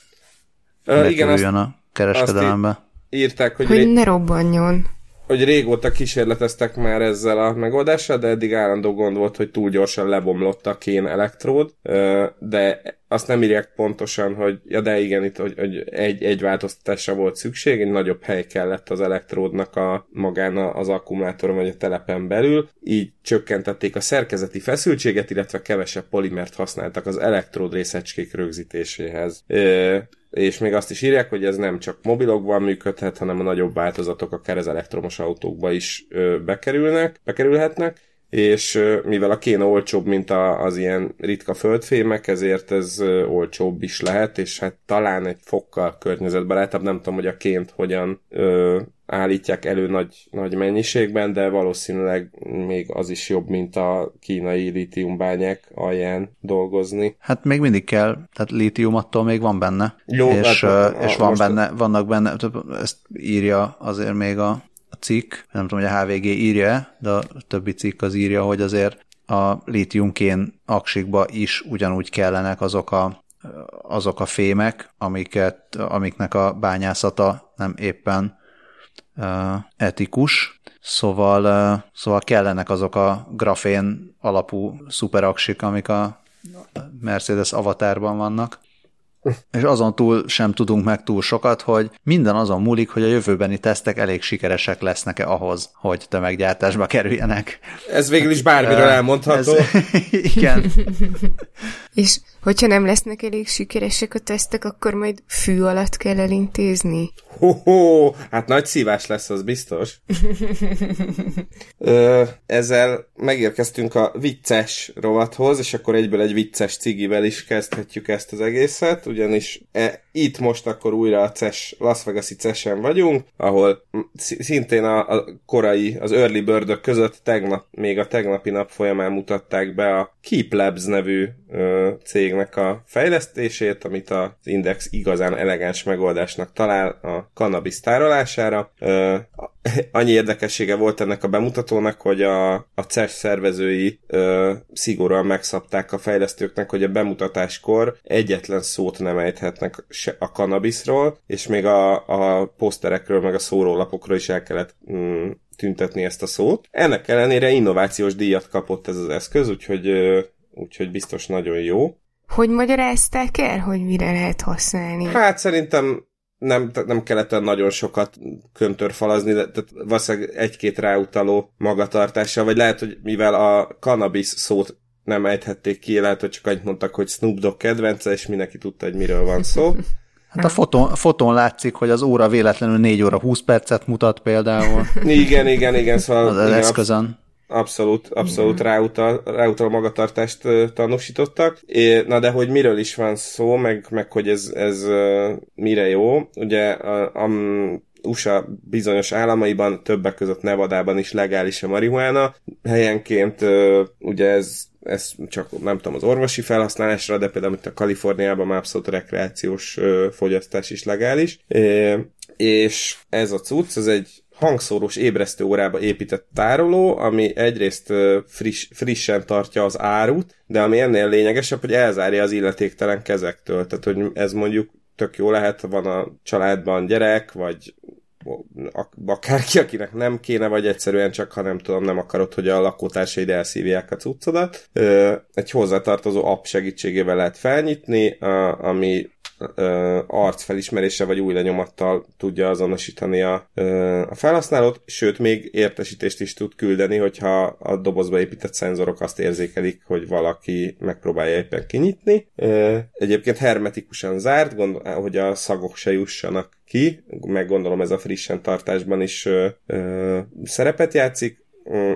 Ö, igen, azt a kereskedelembe. írták, hogy, Hogy ré- ne robbanjon. hogy régóta kísérleteztek már ezzel a megoldással, de eddig állandó gond volt, hogy túl gyorsan lebomlott a kén elektród, de azt nem írják pontosan, hogy ja de igen, itt hogy, hogy egy, egy változtatásra volt szükség, egy nagyobb hely kellett az elektródnak a magán az akkumulátoron vagy a telepen belül, így csökkentették a szerkezeti feszültséget, illetve kevesebb polimert használtak az elektród részecskék rögzítéséhez és még azt is írják, hogy ez nem csak mobilokban működhet, hanem a nagyobb változatok akár az elektromos autókba is bekerülnek, bekerülhetnek, és mivel a kéne olcsóbb, mint a, az ilyen ritka földfémek, ezért ez olcsóbb is lehet, és hát talán egy fokkal környezetbarátabb, nem tudom, hogy a ként hogyan ö, állítják elő nagy, nagy mennyiségben, de valószínűleg még az is jobb, mint a kínai lítiumbányák alján dolgozni. Hát még mindig kell, tehát lítium attól még van benne. Jó, és, hát, és van benne, vannak benne, ezt írja azért még a a cikk, nem tudom, hogy a HVG írja de a többi cikk az írja, hogy azért a lítiumkén aksikba is ugyanúgy kellenek azok a, azok a fémek, amiket, amiknek a bányászata nem éppen uh, etikus, szóval, uh, szóval kellenek azok a grafén alapú szuperaksik, amik a Mercedes avatárban vannak és azon túl sem tudunk meg túl sokat, hogy minden azon múlik, hogy a jövőbeni tesztek elég sikeresek lesznek-e ahhoz, hogy tömeggyártásba kerüljenek. Ez végül is bármiről elmondható. Ez, igen. és hogyha nem lesznek elég sikeresek a tesztek, akkor majd fű alatt kell elintézni? Ho-ho, hát nagy szívás lesz, az biztos. Ö, ezzel megérkeztünk a vicces rovathoz, és akkor egyből egy vicces cigivel is kezdhetjük ezt az egészet, ugyanis e, itt most akkor újra a CES, Las Vegas-i CES-en vagyunk, ahol szintén a, a korai, az early bird között tegnap, még a tegnapi nap folyamán mutatták be a Keep Labs nevű ö, cégnek a fejlesztését, amit az Index igazán elegáns megoldásnak talál a cannabis tárolására. Ö, annyi érdekessége volt ennek a bemutatónak, hogy a, a CES szervezői ö, szigorúan megszabták a fejlesztőknek, hogy a bemutatáskor egyetlen szót nem ejthetnek se a kannabiszról, és még a, a poszterekről, meg a szórólapokról is el kellett mm, tüntetni ezt a szót. Ennek ellenére innovációs díjat kapott ez az eszköz, úgyhogy, úgyhogy biztos nagyon jó. Hogy magyarázták el, hogy mire lehet használni? Hát szerintem nem, nem kellett nagyon sokat köntörfalazni, de tehát valószínűleg egy-két ráutaló magatartással, vagy lehet, hogy mivel a cannabis szót nem ejthették ki, lehet, hogy csak annyit mondtak, hogy Snoop Dogg kedvence, és mindenki tudta, hogy miről van szó. Hát a fotón, a fotón látszik, hogy az óra véletlenül 4 óra 20 percet mutat például. Igen, igen, igen. Szóval az igen, eszközön. Abszolút, abszolút ráutal, ráutal magatartást tanúsítottak. É, na de hogy miről is van szó, meg, meg hogy ez, ez mire jó. Ugye a, a USA bizonyos államaiban, többek között Nevadában is legális a marihuána. Helyenként ugye ez ez csak nem tudom az orvosi felhasználásra, de például itt a Kaliforniában már abszolút rekreációs fogyasztás is legális. És ez a cucc, ez egy hangszórós ébresztő órába épített tároló, ami egyrészt friss, frissen tartja az árut, de ami ennél lényegesebb, hogy elzárja az illetéktelen kezektől. Tehát, hogy ez mondjuk tök jó lehet, van a családban gyerek, vagy akárki, akinek nem kéne, vagy egyszerűen csak, ha nem tudom, nem akarod, hogy a lakótársaid elszívják a cuccodat. Egy hozzátartozó app segítségével lehet felnyitni, ami arcfelismerése vagy új lenyomattal tudja azonosítani a, a felhasználót, sőt, még értesítést is tud küldeni, hogyha a dobozba épített szenzorok azt érzékelik, hogy valaki megpróbálja éppen kinyitni. Egyébként hermetikusan zárt, gondol, hogy a szagok se jussanak ki, meg gondolom ez a frissen tartásban is ö, ö, szerepet játszik,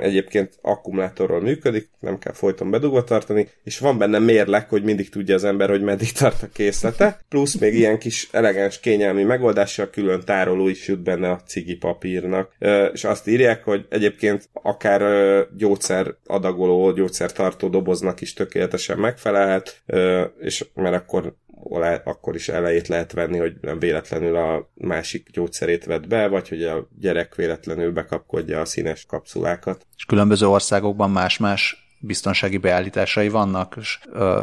egyébként akkumulátorról működik, nem kell folyton bedugva tartani, és van benne mérleg, hogy mindig tudja az ember, hogy meddig tart a készlete, plusz még ilyen kis elegáns, kényelmi megoldással külön tároló is jut benne a cigi papírnak, és azt írják, hogy egyébként akár gyógyszer adagoló, gyógyszertartó doboznak is tökéletesen megfelelhet, és mert akkor akkor is elejét lehet venni, hogy nem véletlenül a másik gyógyszerét vett be, vagy hogy a gyerek véletlenül bekapkodja a színes kapszulákat. És különböző országokban más-más biztonsági beállításai vannak, és ö,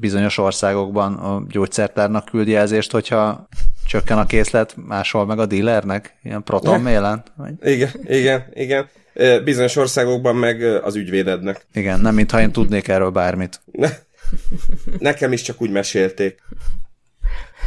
bizonyos országokban a gyógyszertárnak küldi jelzést, hogyha csökken a készlet, máshol meg a dealernek, ilyen proton mélen. Igen, igen, igen. Bizonyos országokban meg az ügyvédednek. Igen, nem mintha én tudnék erről bármit. Nekem is csak úgy mesélték.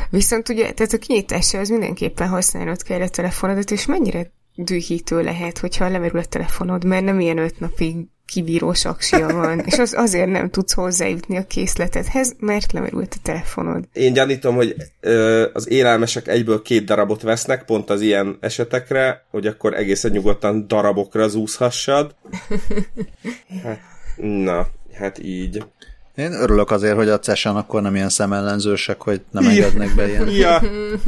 Viszont ugye, tehát a kinyitásra az mindenképpen használnod kell a telefonodat, és mennyire dühítő lehet, hogyha lemerül a telefonod, mert nem ilyen öt napig kibíró saksia van, és az azért nem tudsz hozzájutni a készletedhez, mert lemerült a telefonod. Én gyanítom, hogy ö, az élelmesek egyből két darabot vesznek, pont az ilyen esetekre, hogy akkor egészen nyugodtan darabokra zúzhassad. Hát, na, hát így. Én örülök azért, hogy a CESAN akkor nem ilyen szemellenzősek, hogy nem engednek be ilyen. Ja,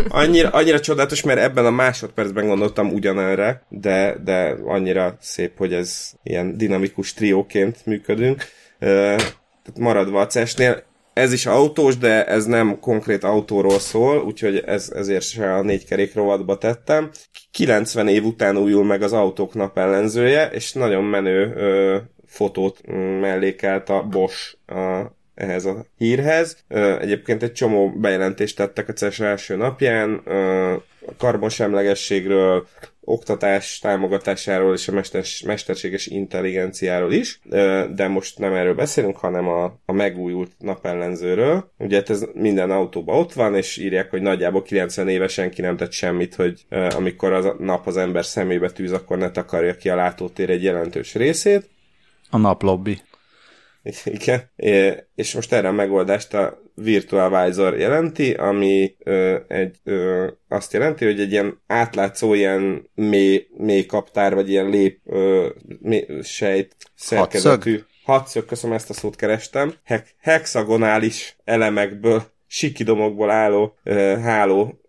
annyira, annyira csodálatos, mert ebben a másodpercben gondoltam ugyanerre, de, de annyira szép, hogy ez ilyen dinamikus trióként működünk. Tehát maradva a CES-nél, ez is autós, de ez nem konkrét autóról szól, úgyhogy ez, ezért se a négy kerék rovatba tettem. 90 év után újul meg az autók napellenzője, és nagyon menő ö, fotót mellékelt a Bosch a, ehhez a hírhez. Egyébként egy csomó bejelentést tettek a CES első napján, a karbonsemlegességről, oktatás támogatásáról és a mesters, mesterséges intelligenciáról is, de most nem erről beszélünk, hanem a, a megújult napellenzőről. Ugye hát ez minden autóban ott van, és írják, hogy nagyjából 90 éves senki nem tett semmit, hogy amikor a nap az ember szemébe tűz, akkor ne takarja ki a látótér egy jelentős részét. A naplobbi. Igen. És most erre a megoldást a Virtual jelenti, ami ö, egy, ö, azt jelenti, hogy egy ilyen átlátszó, ilyen mély, mély kaptár, vagy ilyen lép ö, mély, sejt szerkezetű. Hatszög, köszönöm, ezt a szót kerestem. He- hexagonális elemekből sikidomokból álló ö, háló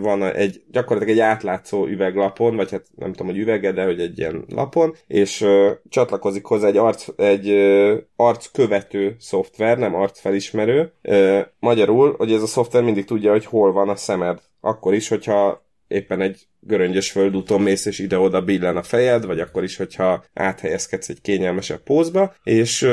van egy, gyakorlatilag egy átlátszó üveglapon, vagy hát nem tudom, hogy üvege, de hogy egy ilyen lapon, és uh, csatlakozik hozzá egy, arc, egy uh, arckövető szoftver, nem arcfelismerő. Uh, magyarul, hogy ez a szoftver mindig tudja, hogy hol van a szemed. Akkor is, hogyha éppen egy göröngyös földúton mész, és ide-oda billen a fejed, vagy akkor is, hogyha áthelyezkedsz egy kényelmesebb pózba, és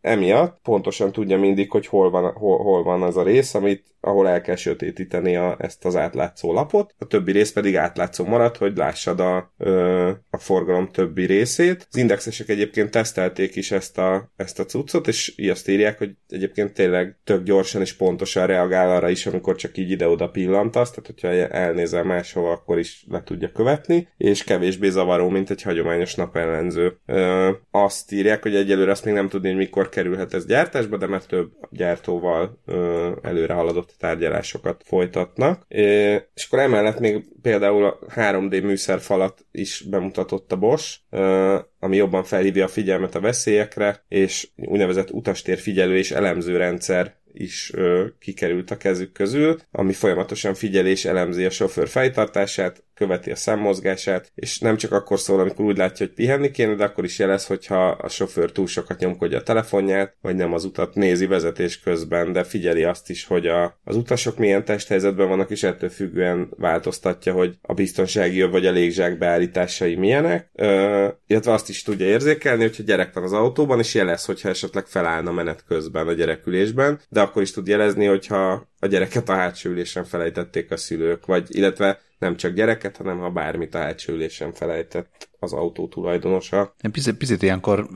emiatt pontosan tudja mindig, hogy hol van, hol, hol van az a rész, amit, ahol el kell sötétíteni a, ezt az átlátszó lapot, a többi rész pedig átlátszó marad, hogy lássad a, ö, a forgalom többi részét. Az indexesek egyébként tesztelték is ezt a, ezt a cuccot, és azt írják, hogy egyébként tényleg tök gyorsan és pontosan reagál arra is, amikor csak így ide-oda pillantasz, tehát hogyha elnézel máshova, akkor is le tudja követni, és kevésbé zavaró, mint egy hagyományos napellenző. Ö, azt írják, hogy egyelőre azt még nem tudni, hogy mikor kerülhet ez gyártásba, de már több gyártóval ö, előre haladott tárgyalásokat folytatnak. É, és akkor emellett még például a 3D műszerfalat is bemutatott a Bosch, ö, ami jobban felhívja a figyelmet a veszélyekre, és úgynevezett utastér figyelő és elemző rendszer is ö, kikerült a kezük közül, ami folyamatosan figyelés elemzi a sofőr fejtartását, követi a szemmozgását, és nem csak akkor szól, amikor úgy látja, hogy pihenni kéne, de akkor is jelez, hogyha a sofőr túl sokat nyomkodja a telefonját, vagy nem az utat nézi vezetés közben, de figyeli azt is, hogy a, az utasok milyen testhelyzetben vannak, és ettől függően változtatja, hogy a biztonsági jobb vagy a légzsák beállításai milyenek, ö, illetve azt is tudja érzékelni, hogyha gyerek van az autóban, és jelez, hogyha esetleg felállna menet közben a gyerekülésben, de akkor is tud jelezni, hogyha a gyereket a hátsó ülésen felejtették a szülők, vagy illetve nem csak gyereket, hanem ha bármit a hátsó ülésen felejtett az autó tulajdonosa. Én picit, picit ilyenkor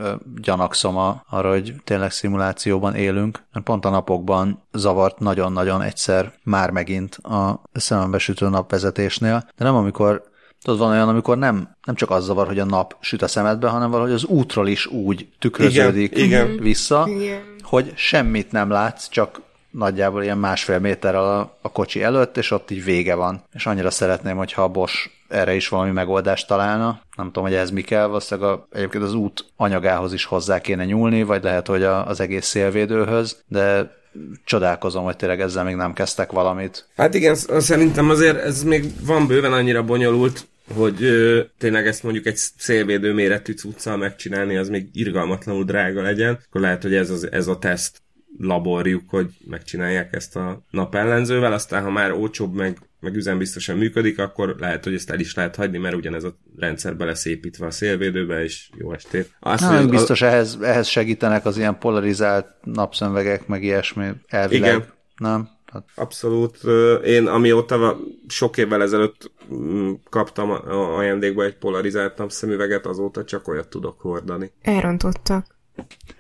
gyanakszom a, arra, hogy tényleg szimulációban élünk, mert pont a napokban zavart nagyon-nagyon egyszer már megint a szemembesütő napvezetésnél, de nem amikor Tudod, van olyan, amikor nem, nem csak az zavar, hogy a nap süt a szemedbe, hanem valahogy az útról is úgy tükröződik igen, igen. vissza, igen. Hogy semmit nem látsz, csak nagyjából ilyen másfél méterrel a, a kocsi előtt, és ott így vége van. És annyira szeretném, hogyha a Bosch erre is valami megoldást találna. Nem tudom, hogy ez mi kell, valószínűleg a, egyébként az út anyagához is hozzá kéne nyúlni, vagy lehet, hogy a, az egész szélvédőhöz, de csodálkozom, hogy tényleg ezzel még nem kezdtek valamit. Hát igen, szerintem azért ez még van bőven annyira bonyolult, hogy ö, tényleg ezt mondjuk egy szélvédő méretű cuccal megcsinálni, az még irgalmatlanul drága legyen, akkor lehet, hogy ez, az, ez a teszt laborjuk, hogy megcsinálják ezt a napellenzővel, aztán ha már olcsóbb, meg, meg üzembiztosan működik, akkor lehet, hogy ezt el is lehet hagyni, mert ugyanez a rendszer lesz építve a szélvédőbe, és jó estét. Azt, Na, hogy biztos a... ehhez, ehhez segítenek az ilyen polarizált napszemvegek, meg ilyesmi elvileg. Igen. Nem? Hát. Abszolút. Én amióta sok évvel ezelőtt mm, kaptam ajándékba egy polarizált napszemüveget, azóta csak olyat tudok hordani. Elrontottak.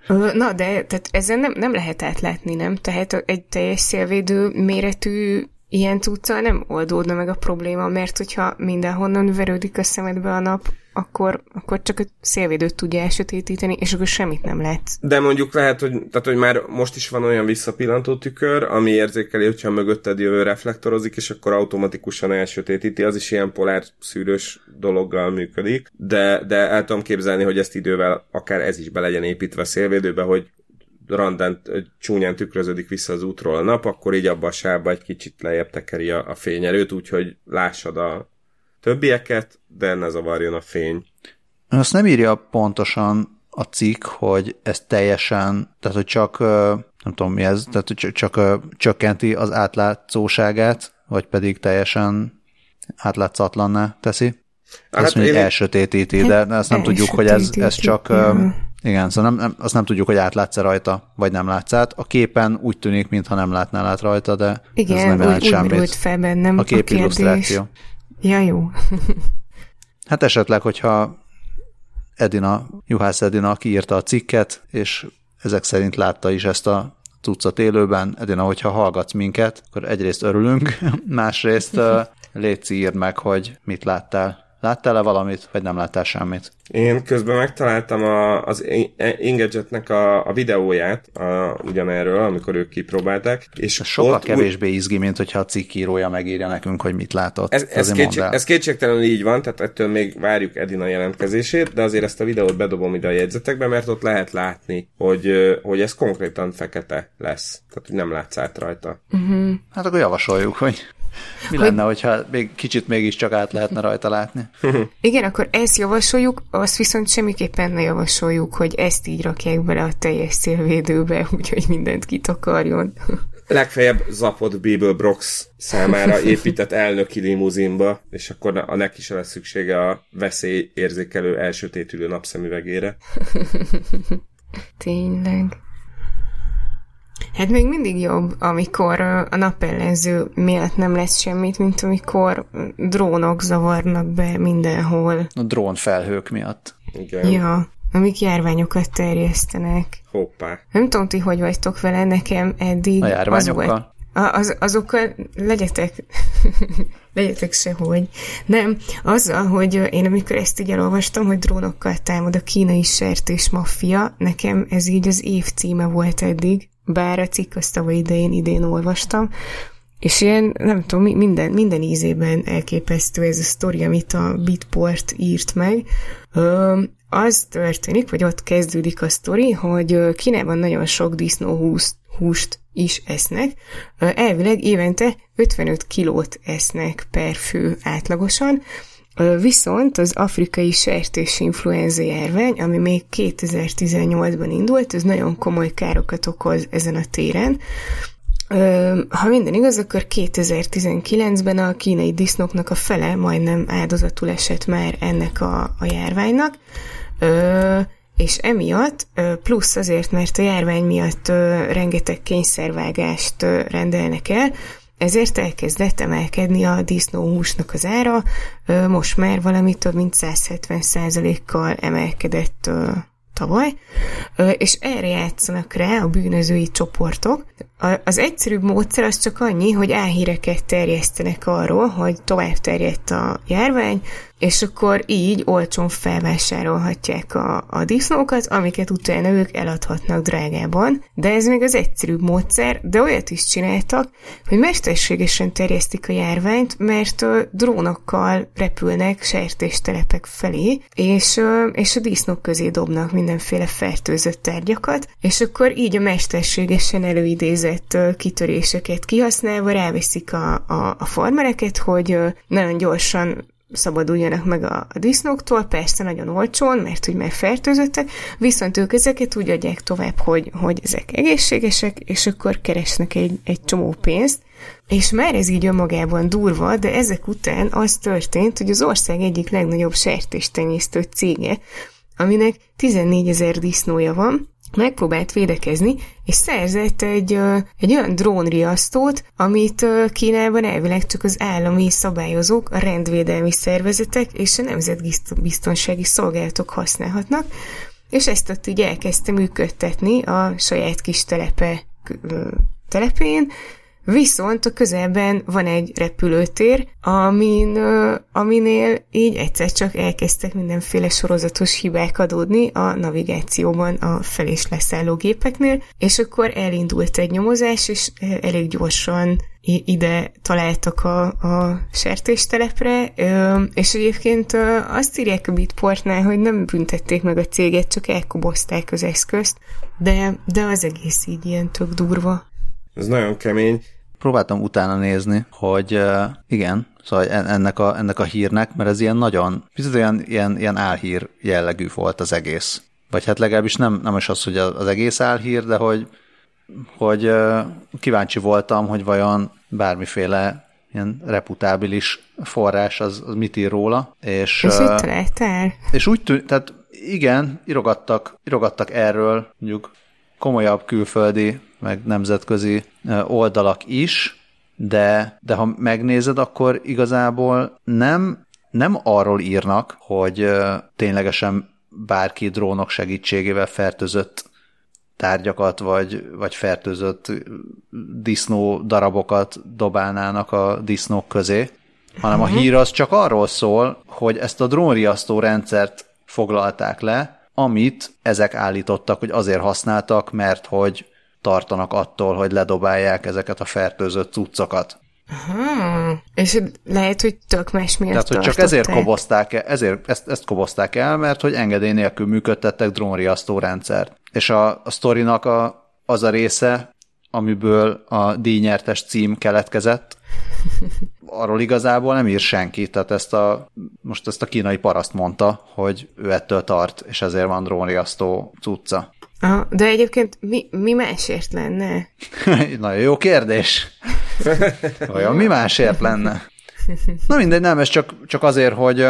Na, de tehát ezzel nem, nem lehet átlátni, nem? Tehát egy teljes szélvédő méretű ilyen cuccal nem oldódna meg a probléma, mert hogyha mindenhonnan verődik a szemedbe a nap, akkor, akkor csak a szélvédőt tudja elsötétíteni, és akkor semmit nem lehet. De mondjuk lehet, hogy, tehát, hogy már most is van olyan visszapillantó tükör, ami érzékeli, hogyha mögötted jövő reflektorozik, és akkor automatikusan elsötétíti, az is ilyen polár szűrős dologgal működik, de, de el tudom képzelni, hogy ezt idővel akár ez is be legyen építve a szélvédőbe, hogy randán csúnyán tükröződik vissza az útról a nap, akkor így abba a sávba egy kicsit lejjebb tekeri a, a fényerőt, úgyhogy lássad a többieket, de ne zavarjon a fény. Azt nem írja pontosan a cikk, hogy ez teljesen, tehát hogy csak, nem tudom mi ez, tehát hogy csak, csak csökkenti az átlátszóságát, vagy pedig teljesen átlátszatlanná teszi. Hát azt mondja, hogy elsötétíti, de ezt nem tudjuk, hogy ez, ez csak igen, szóval nem, nem, azt nem tudjuk, hogy átlátsz rajta, vagy nem látsz át. A képen úgy tűnik, mintha nem látnál át rajta, de Igen, ez nem jelent semmit. úgy fel bennem a kép a illusztráció. Ja, jó. hát esetleg, hogyha Edina, Juhász Edina kiírta a cikket, és ezek szerint látta is ezt a cuccot élőben. Edina, hogyha hallgatsz minket, akkor egyrészt örülünk, másrészt légy írd meg, hogy mit láttál. Láttál-e valamit, vagy nem láttál semmit? Én közben megtaláltam a, az Engadgetnek a, a videóját a, ugyanerről, amikor ők kipróbálták. És ez sokkal ott, kevésbé izgi, mint hogyha a cikkírója megírja nekünk, hogy mit látott. Ez, ez, kétség, ez kétségtelenül így van, tehát ettől még várjuk Edina jelentkezését, de azért ezt a videót bedobom ide a jegyzetekbe, mert ott lehet látni, hogy, hogy ez konkrétan fekete lesz. Tehát, hogy nem látsz át rajta. Uh-huh. Hát akkor javasoljuk, hogy mi hogy... lenne, hogyha még kicsit mégiscsak át lehetne rajta látni? Igen, akkor ezt javasoljuk, azt viszont semmiképpen ne javasoljuk, hogy ezt így rakják bele a teljes szélvédőbe, úgyhogy mindent kitakarjon. Legfeljebb zapott Bible Brox számára épített elnöki limuzinba, és akkor a neki se lesz szüksége a veszélyérzékelő elsötétülő napszemüvegére. Tényleg. Hát még mindig jobb, amikor a napellenző miatt nem lesz semmit, mint amikor drónok zavarnak be mindenhol. A drónfelhők miatt. Igen. Ja, amik járványokat terjesztenek. Hoppá. Nem tudom, ti hogy vagytok vele, nekem eddig... A járványokkal? Az volt, az, azokkal legyetek, legyetek sehogy. Nem, azzal, hogy én amikor ezt így elolvastam, hogy drónokkal támad a kínai sertés maffia, nekem ez így az év címe volt eddig, bár a cikk azt tavaly idején idén olvastam, és ilyen, nem tudom, minden, minden ízében elképesztő ez a sztori, amit a Bitport írt meg. Az történik, vagy ott kezdődik a sztori, hogy Kínában nagyon sok disznóhúst húst is esznek. Elvileg évente 55 kilót esznek per fő átlagosan, Viszont az afrikai sertés influenza járvány, ami még 2018-ban indult, ez nagyon komoly károkat okoz ezen a téren. Ha minden igaz, akkor 2019-ben a kínai disznóknak a fele majdnem áldozatul esett már ennek a, a járványnak és emiatt, plusz azért, mert a járvány miatt rengeteg kényszervágást rendelnek el, ezért elkezdett emelkedni a disznóhúsnak az ára, most már valami több mint 170%-kal emelkedett tavaly, és erre játszanak rá a bűnözői csoportok. Az egyszerűbb módszer az csak annyi, hogy álhíreket terjesztenek arról, hogy tovább terjedt a járvány, és akkor így olcsón felvásárolhatják a, a disznókat, amiket utána ők eladhatnak drágában. De ez még az egyszerűbb módszer, de olyat is csináltak, hogy mesterségesen terjesztik a járványt, mert uh, drónokkal repülnek sertéstelepek felé, és, uh, és a disznók közé dobnak mindenféle fertőzött tárgyakat, és akkor így a mesterségesen előidézett uh, kitöréseket kihasználva ráveszik a, a, a farmereket, hogy nagyon gyorsan szabaduljanak meg a, a disznóktól, persze nagyon olcsón, mert hogy már fertőzöttek, viszont ők ezeket úgy adják tovább, hogy, hogy ezek egészségesek, és akkor keresnek egy, egy csomó pénzt, és már ez így önmagában durva, de ezek után az történt, hogy az ország egyik legnagyobb sertéstenyésztő cége, aminek 14 ezer disznója van, megpróbált védekezni, és szerzett egy, egy olyan drónriasztót, amit Kínában elvileg csak az állami szabályozók, a rendvédelmi szervezetek és a nemzetbiztonsági szolgálatok használhatnak, és ezt ott így elkezdte működtetni a saját kis telepe telepén, Viszont a közelben van egy repülőtér, amin, aminél így egyszer csak elkezdtek mindenféle sorozatos hibák adódni a navigációban a fel- és leszálló gépeknél, és akkor elindult egy nyomozás, és elég gyorsan ide találtak a, a sertéstelepre, és egyébként azt írják a Bitportnál, hogy nem büntették meg a céget, csak elkobozták az eszközt, de, de az egész így ilyen tök durva. Ez nagyon kemény. Próbáltam utána nézni, hogy uh, igen, szóval ennek a, ennek a hírnek, mert ez ilyen nagyon, picit olyan ilyen, ilyen álhír jellegű volt az egész. Vagy hát legalábbis nem, nem is az, hogy az egész álhír, de hogy, hogy uh, kíváncsi voltam, hogy vajon bármiféle ilyen reputábilis forrás az, az mit ír róla. És, és uh? És úgy tűnt, tehát igen, irogattak, irogattak erről, mondjuk komolyabb külföldi meg nemzetközi oldalak is, de, de ha megnézed, akkor igazából nem, nem arról írnak, hogy ténylegesen bárki drónok segítségével fertőzött tárgyakat, vagy, vagy fertőzött disznó darabokat dobálnának a disznók közé, hanem a mhm. hír az csak arról szól, hogy ezt a drónriasztó rendszert foglalták le, amit ezek állítottak, hogy azért használtak, mert hogy tartanak attól, hogy ledobálják ezeket a fertőzött cuccokat. Aha. És lehet, hogy tök más miatt Tehát, hogy csak ezért kobozták el, ezért, ezt, ezt kobozták el, mert hogy engedély nélkül működtettek drónriasztó rendszert. És a, a sztorinak a, az a része, amiből a díjnyertes cím keletkezett, arról igazából nem ír senki, tehát ezt a, most ezt a kínai paraszt mondta, hogy ő ettől tart, és ezért van drónriasztó cucca. De egyébként mi, mi másért lenne? Nagyon jó kérdés. Olyan mi másért lenne? Na mindegy, nem, ez csak, csak azért, hogy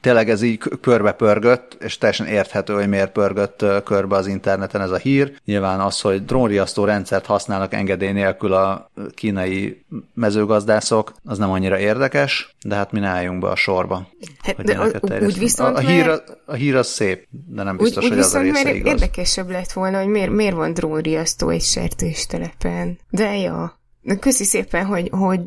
tényleg ez így körbe pörgött, és teljesen érthető, hogy miért pörgött körbe az interneten ez a hír. Nyilván az, hogy drónriasztó rendszert használnak engedély nélkül a kínai mezőgazdászok, az nem annyira érdekes, de hát mi álljunk be a sorba. Hát, de a, úgy viszont a, a, hír, a, a hír az szép, de nem biztos, úgy, úgy hogy az a része mert igaz. érdekesebb lett volna, hogy miért, miért van drónriasztó egy sertéstelepen. De ja, köszi szépen, hogy, hogy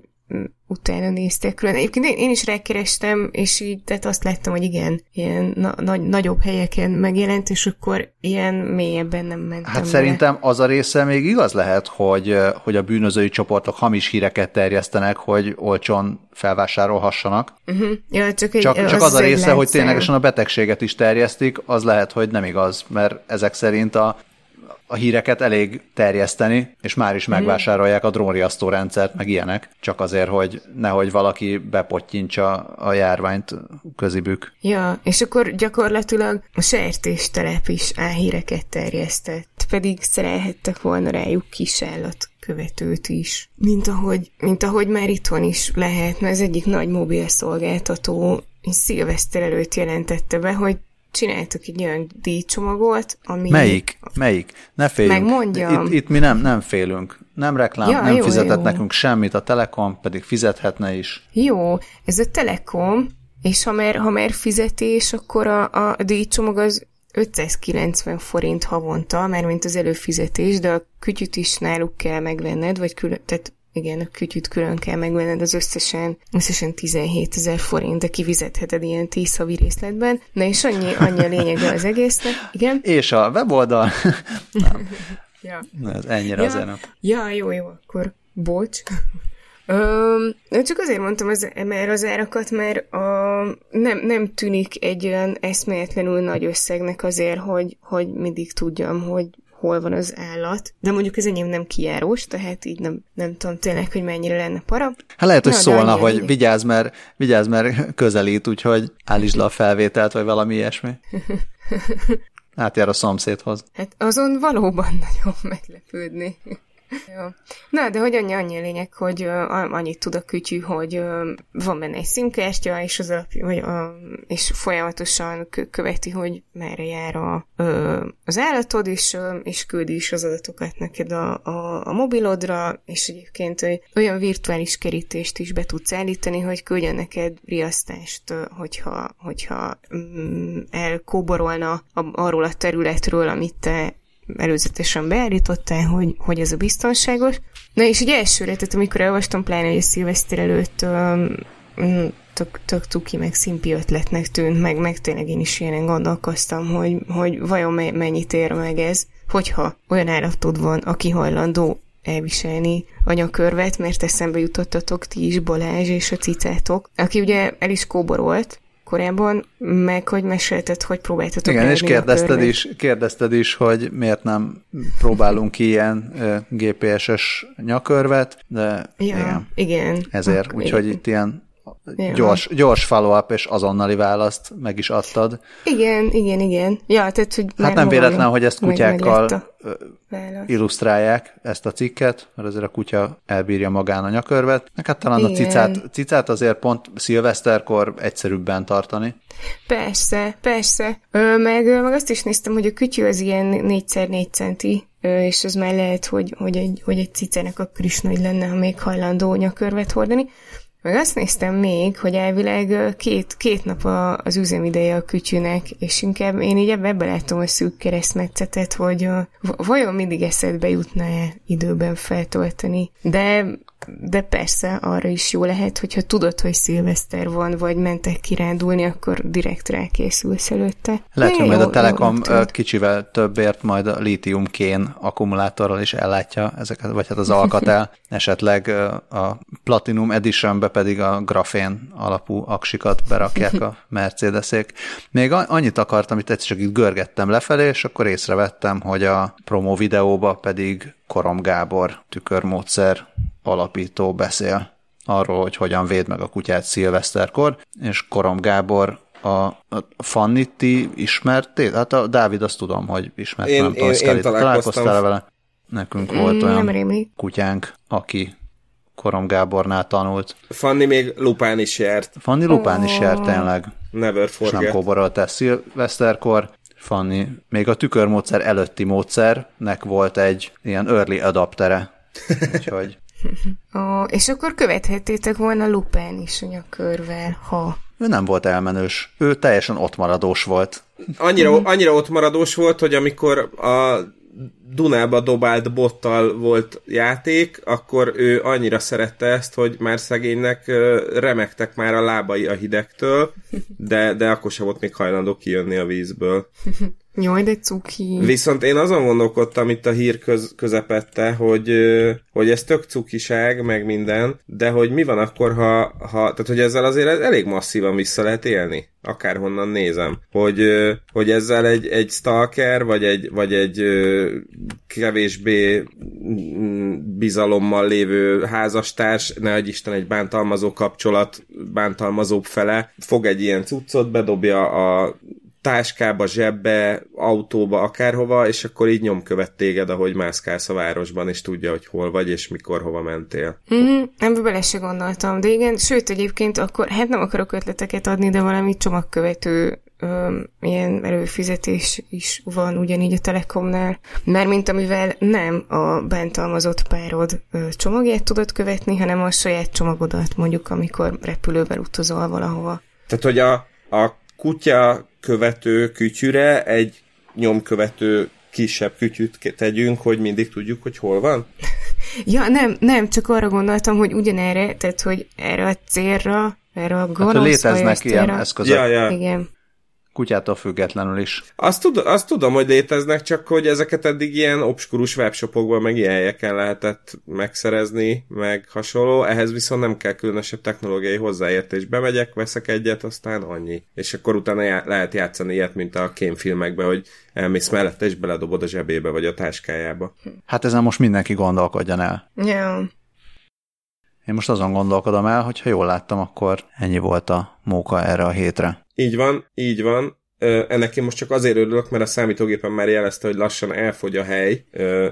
utána néztek külön. Egyébként én, én is rákerestem, és így tehát azt láttam, hogy igen, ilyen na, nagy, nagyobb helyeken megjelent, és akkor ilyen mélyebben nem mentem Hát be. szerintem az a része még igaz lehet, hogy, hogy a bűnözői csoportok hamis híreket terjesztenek, hogy olcsón felvásárolhassanak. Uh-huh. Ja, csak, egy, csak, csak az, az a része, hogy ténylegesen a betegséget is terjesztik, az lehet, hogy nem igaz, mert ezek szerint a a híreket elég terjeszteni, és már is mhm. megvásárolják a drónriasztó rendszert, meg ilyenek, csak azért, hogy nehogy valaki bepottyintsa a járványt közibük. Ja, és akkor gyakorlatilag a sertéstelep is álhíreket terjesztett, pedig szerelhettek volna rájuk kisállat követőt is. Mint ahogy, mint ahogy már itthon is lehet, mert az egyik nagy mobil szolgáltató szilveszter előtt jelentette be, hogy csináltak egy olyan díjcsomagot, ami... Melyik? Melyik? Ne féljünk. Megmondjam. Itt, itt mi nem, nem félünk. Nem reklám, ja, nem jó, fizetett jó. nekünk semmit, a Telekom pedig fizethetne is. Jó, ez a Telekom, és ha már, ha már fizetés, akkor a, a díjcsomag az 590 forint havonta, mert mint az előfizetés, de a kütyüt is náluk kell megvenned, vagy külön, tehát igen, a kütyüt külön kell megvenned, az összesen, összesen 17 ezer forint, de kivizetheted ilyen 10 havi részletben. Na és annyi, annyi a lényege az egésznek. Igen. És a weboldal. ja. Ez ennyire ja. azért nem. Ja, jó, jó, akkor bocs. Öm, csak azért mondtam az, mert az árakat, mert a, nem, nem tűnik egy olyan eszméletlenül nagy összegnek azért, hogy, hogy mindig tudjam, hogy hol van az állat, de mondjuk ez enyém nem kijárós, tehát így nem, nem tudom tényleg, hogy mennyire lenne para. Hát lehet, hogy Na, szólna, hogy vigyázz, mert, vigyázz, mert közelít, úgyhogy állítsd le a felvételt, vagy valami ilyesmi. Átjár a szomszédhoz. Hát azon valóban nagyon meglepődni. Jó. Na, de hogy annyi, annyi lényeg, hogy uh, annyit tud a kütyű, hogy uh, van benne egy szimkártya, és, az alap, vagy, uh, és folyamatosan követi, hogy merre jár a, uh, az állatod, és, uh, és küldi is az adatokat neked a, a, a mobilodra, és egyébként uh, olyan virtuális kerítést is be tudsz állítani, hogy küldjen neked riasztást, uh, hogyha, hogyha um, elkóborolna a, arról a területről, amit te előzetesen beállítottál, hogy, hogy ez a biztonságos. Na és ugye elsőre, tehát amikor elolvastam, pláne egy szilveszter előtt um, tök, tök tuki, meg szimpi ötletnek tűnt, meg, meg tényleg én is ilyenek gondolkoztam, hogy, hogy vajon mennyit ér meg ez, hogyha olyan állatod van, aki hajlandó elviselni anyakörvet, mert eszembe jutottatok ti is, Balázs és a cicátok, aki ugye el is kóborolt, korábban, meg hogy mesélted, hogy próbáltatok Igen, és kérdezted is, kérdezted is, hogy miért nem próbálunk ki ilyen GPS-es nyakörvet, de ja, igen. igen. Ezért, úgyhogy itt ilyen ja. gyors, gyors follow-up és azonnali választ meg is adtad. Igen, igen, igen. Ja, tehát, hogy hát nem véletlen, hogy ezt kutyákkal illusztrálják ezt a cikket, mert azért a kutya elbírja magán a nyakörvet. Meg hát talán Igen. a cicát, cicát azért pont szilveszterkor egyszerűbben tartani. Persze, persze. Ö, meg, meg azt is néztem, hogy a kütyű az ilyen 4x4 centi, és az már lehet, hogy, hogy, egy, hogy egy cicának akkor is nagy lenne, ha még hajlandó nyakörvet hordani. Meg azt néztem még, hogy elvileg két, két nap a, az üzemideje a kütyűnek, és inkább én így ebbe, ebbe látom a szűk keresztmetszetet, hogy a, vajon mindig eszedbe jutna-e időben feltölteni. De de persze arra is jó lehet, hogyha tudod, hogy szilveszter van, vagy mentek kirándulni, akkor direkt rákészülsz előtte. Lehet, hogy majd a Telekom jó, kicsivel többért majd a litium-kén akkumulátorral is ellátja ezeket, vagy hát az Alcatel, esetleg a Platinum Editionbe pedig a grafén alapú aksikat berakják a Mercedesék. Még annyit akartam, itt egyszer csak itt görgettem lefelé, és akkor észrevettem, hogy a promo videóba pedig Korom Gábor tükörmódszer alapító beszél arról, hogy hogyan véd meg a kutyát szilveszterkor, és Korom Gábor a, a Fanny ti ismertél? Hát a Dávid azt tudom, hogy ismert, én, nem tudom, én, én találkoztál vele? Nekünk mm, volt olyan kutyánk, aki Korom Gábornál tanult. Fanni még Lupán is járt. Fanni Lupán oh. is járt tényleg. Never forget. És nem kóborolt szilveszterkor. Fanni még a tükörmódszer előtti módszernek volt egy ilyen early adaptere. Úgyhogy Ó, és akkor követhettétek volna Lupin is a nyakörvel, ha... Ő nem volt elmenős. Ő teljesen ott maradós volt. Annyira, annyira ott maradós volt, hogy amikor a Dunába dobált bottal volt játék, akkor ő annyira szerette ezt, hogy már szegénynek remektek már a lábai a hidegtől, de, de akkor sem volt még hajlandó kijönni a vízből. Jaj, de cuki. Viszont én azon gondolkodtam itt a hír köz, közepette, hogy, hogy ez tök cukiság, meg minden, de hogy mi van akkor, ha, ha tehát hogy ezzel azért elég masszívan vissza lehet élni, akárhonnan nézem, hogy, hogy ezzel egy, egy stalker, vagy egy, vagy egy kevésbé mm, bizalommal lévő házastárs, ne egy Isten egy bántalmazó kapcsolat bántalmazóbb fele, fog egy ilyen cuccot, bedobja a táskába, zsebbe, autóba, akárhova, és akkor így nyomkövet téged, ahogy mászkálsz a városban, és tudja, hogy hol vagy, és mikor hova mentél. Mm, nem bele se gondoltam, de igen, sőt egyébként akkor, hát nem akarok ötleteket adni, de valami csomagkövető ö, ilyen előfizetés is van ugyanígy a Telekomnál, mert mint amivel nem a bántalmazott párod ö, csomagját tudod követni, hanem a saját csomagodat, mondjuk amikor repülővel utazol valahova. Tehát, hogy a, a kutya követő kütyüre egy nyomkövető kisebb kütyűt tegyünk, hogy mindig tudjuk, hogy hol van? ja, nem, nem, csak arra gondoltam, hogy ugyanerre, tehát, hogy erre a célra, erre a gonosz hát, léteznek ilyen eszközök. Ja, ja. Igen kutyától függetlenül is. Azt, tud, azt tudom, hogy léteznek, csak hogy ezeket eddig ilyen obskurus webshopokban, meg ilyen helyeken lehetett megszerezni, meg hasonló, ehhez viszont nem kell különösebb technológiai hozzáértés. Bemegyek, veszek egyet, aztán annyi. És akkor utána já- lehet játszani ilyet, mint a kémfilmekben, hogy elmész mellette, és beledobod a zsebébe, vagy a táskájába. Hát ezen most mindenki gondolkodjon el. Yeah. Én most azon gondolkodom el, hogy ha jól láttam, akkor ennyi volt a móka erre a hétre. Így van, így van. ennek én most csak azért örülök, mert a számítógépen már jelezte, hogy lassan elfogy a hely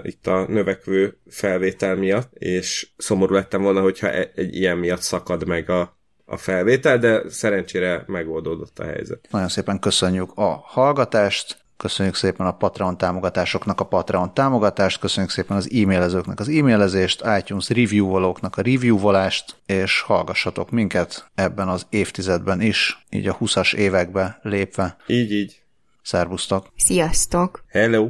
itt a növekvő felvétel miatt, és szomorú lettem volna, hogyha e, egy ilyen miatt szakad meg a, a felvétel, de szerencsére megoldódott a helyzet. Nagyon szépen köszönjük a hallgatást, Köszönjük szépen a Patreon támogatásoknak a Patreon támogatást, köszönjük szépen az e-mailezőknek az e-mailezést, iTunes review-volóknak a review-volást, és hallgassatok minket ebben az évtizedben is, így a 20-as évekbe lépve. Így, így. Szervusztok! Sziasztok! Hello!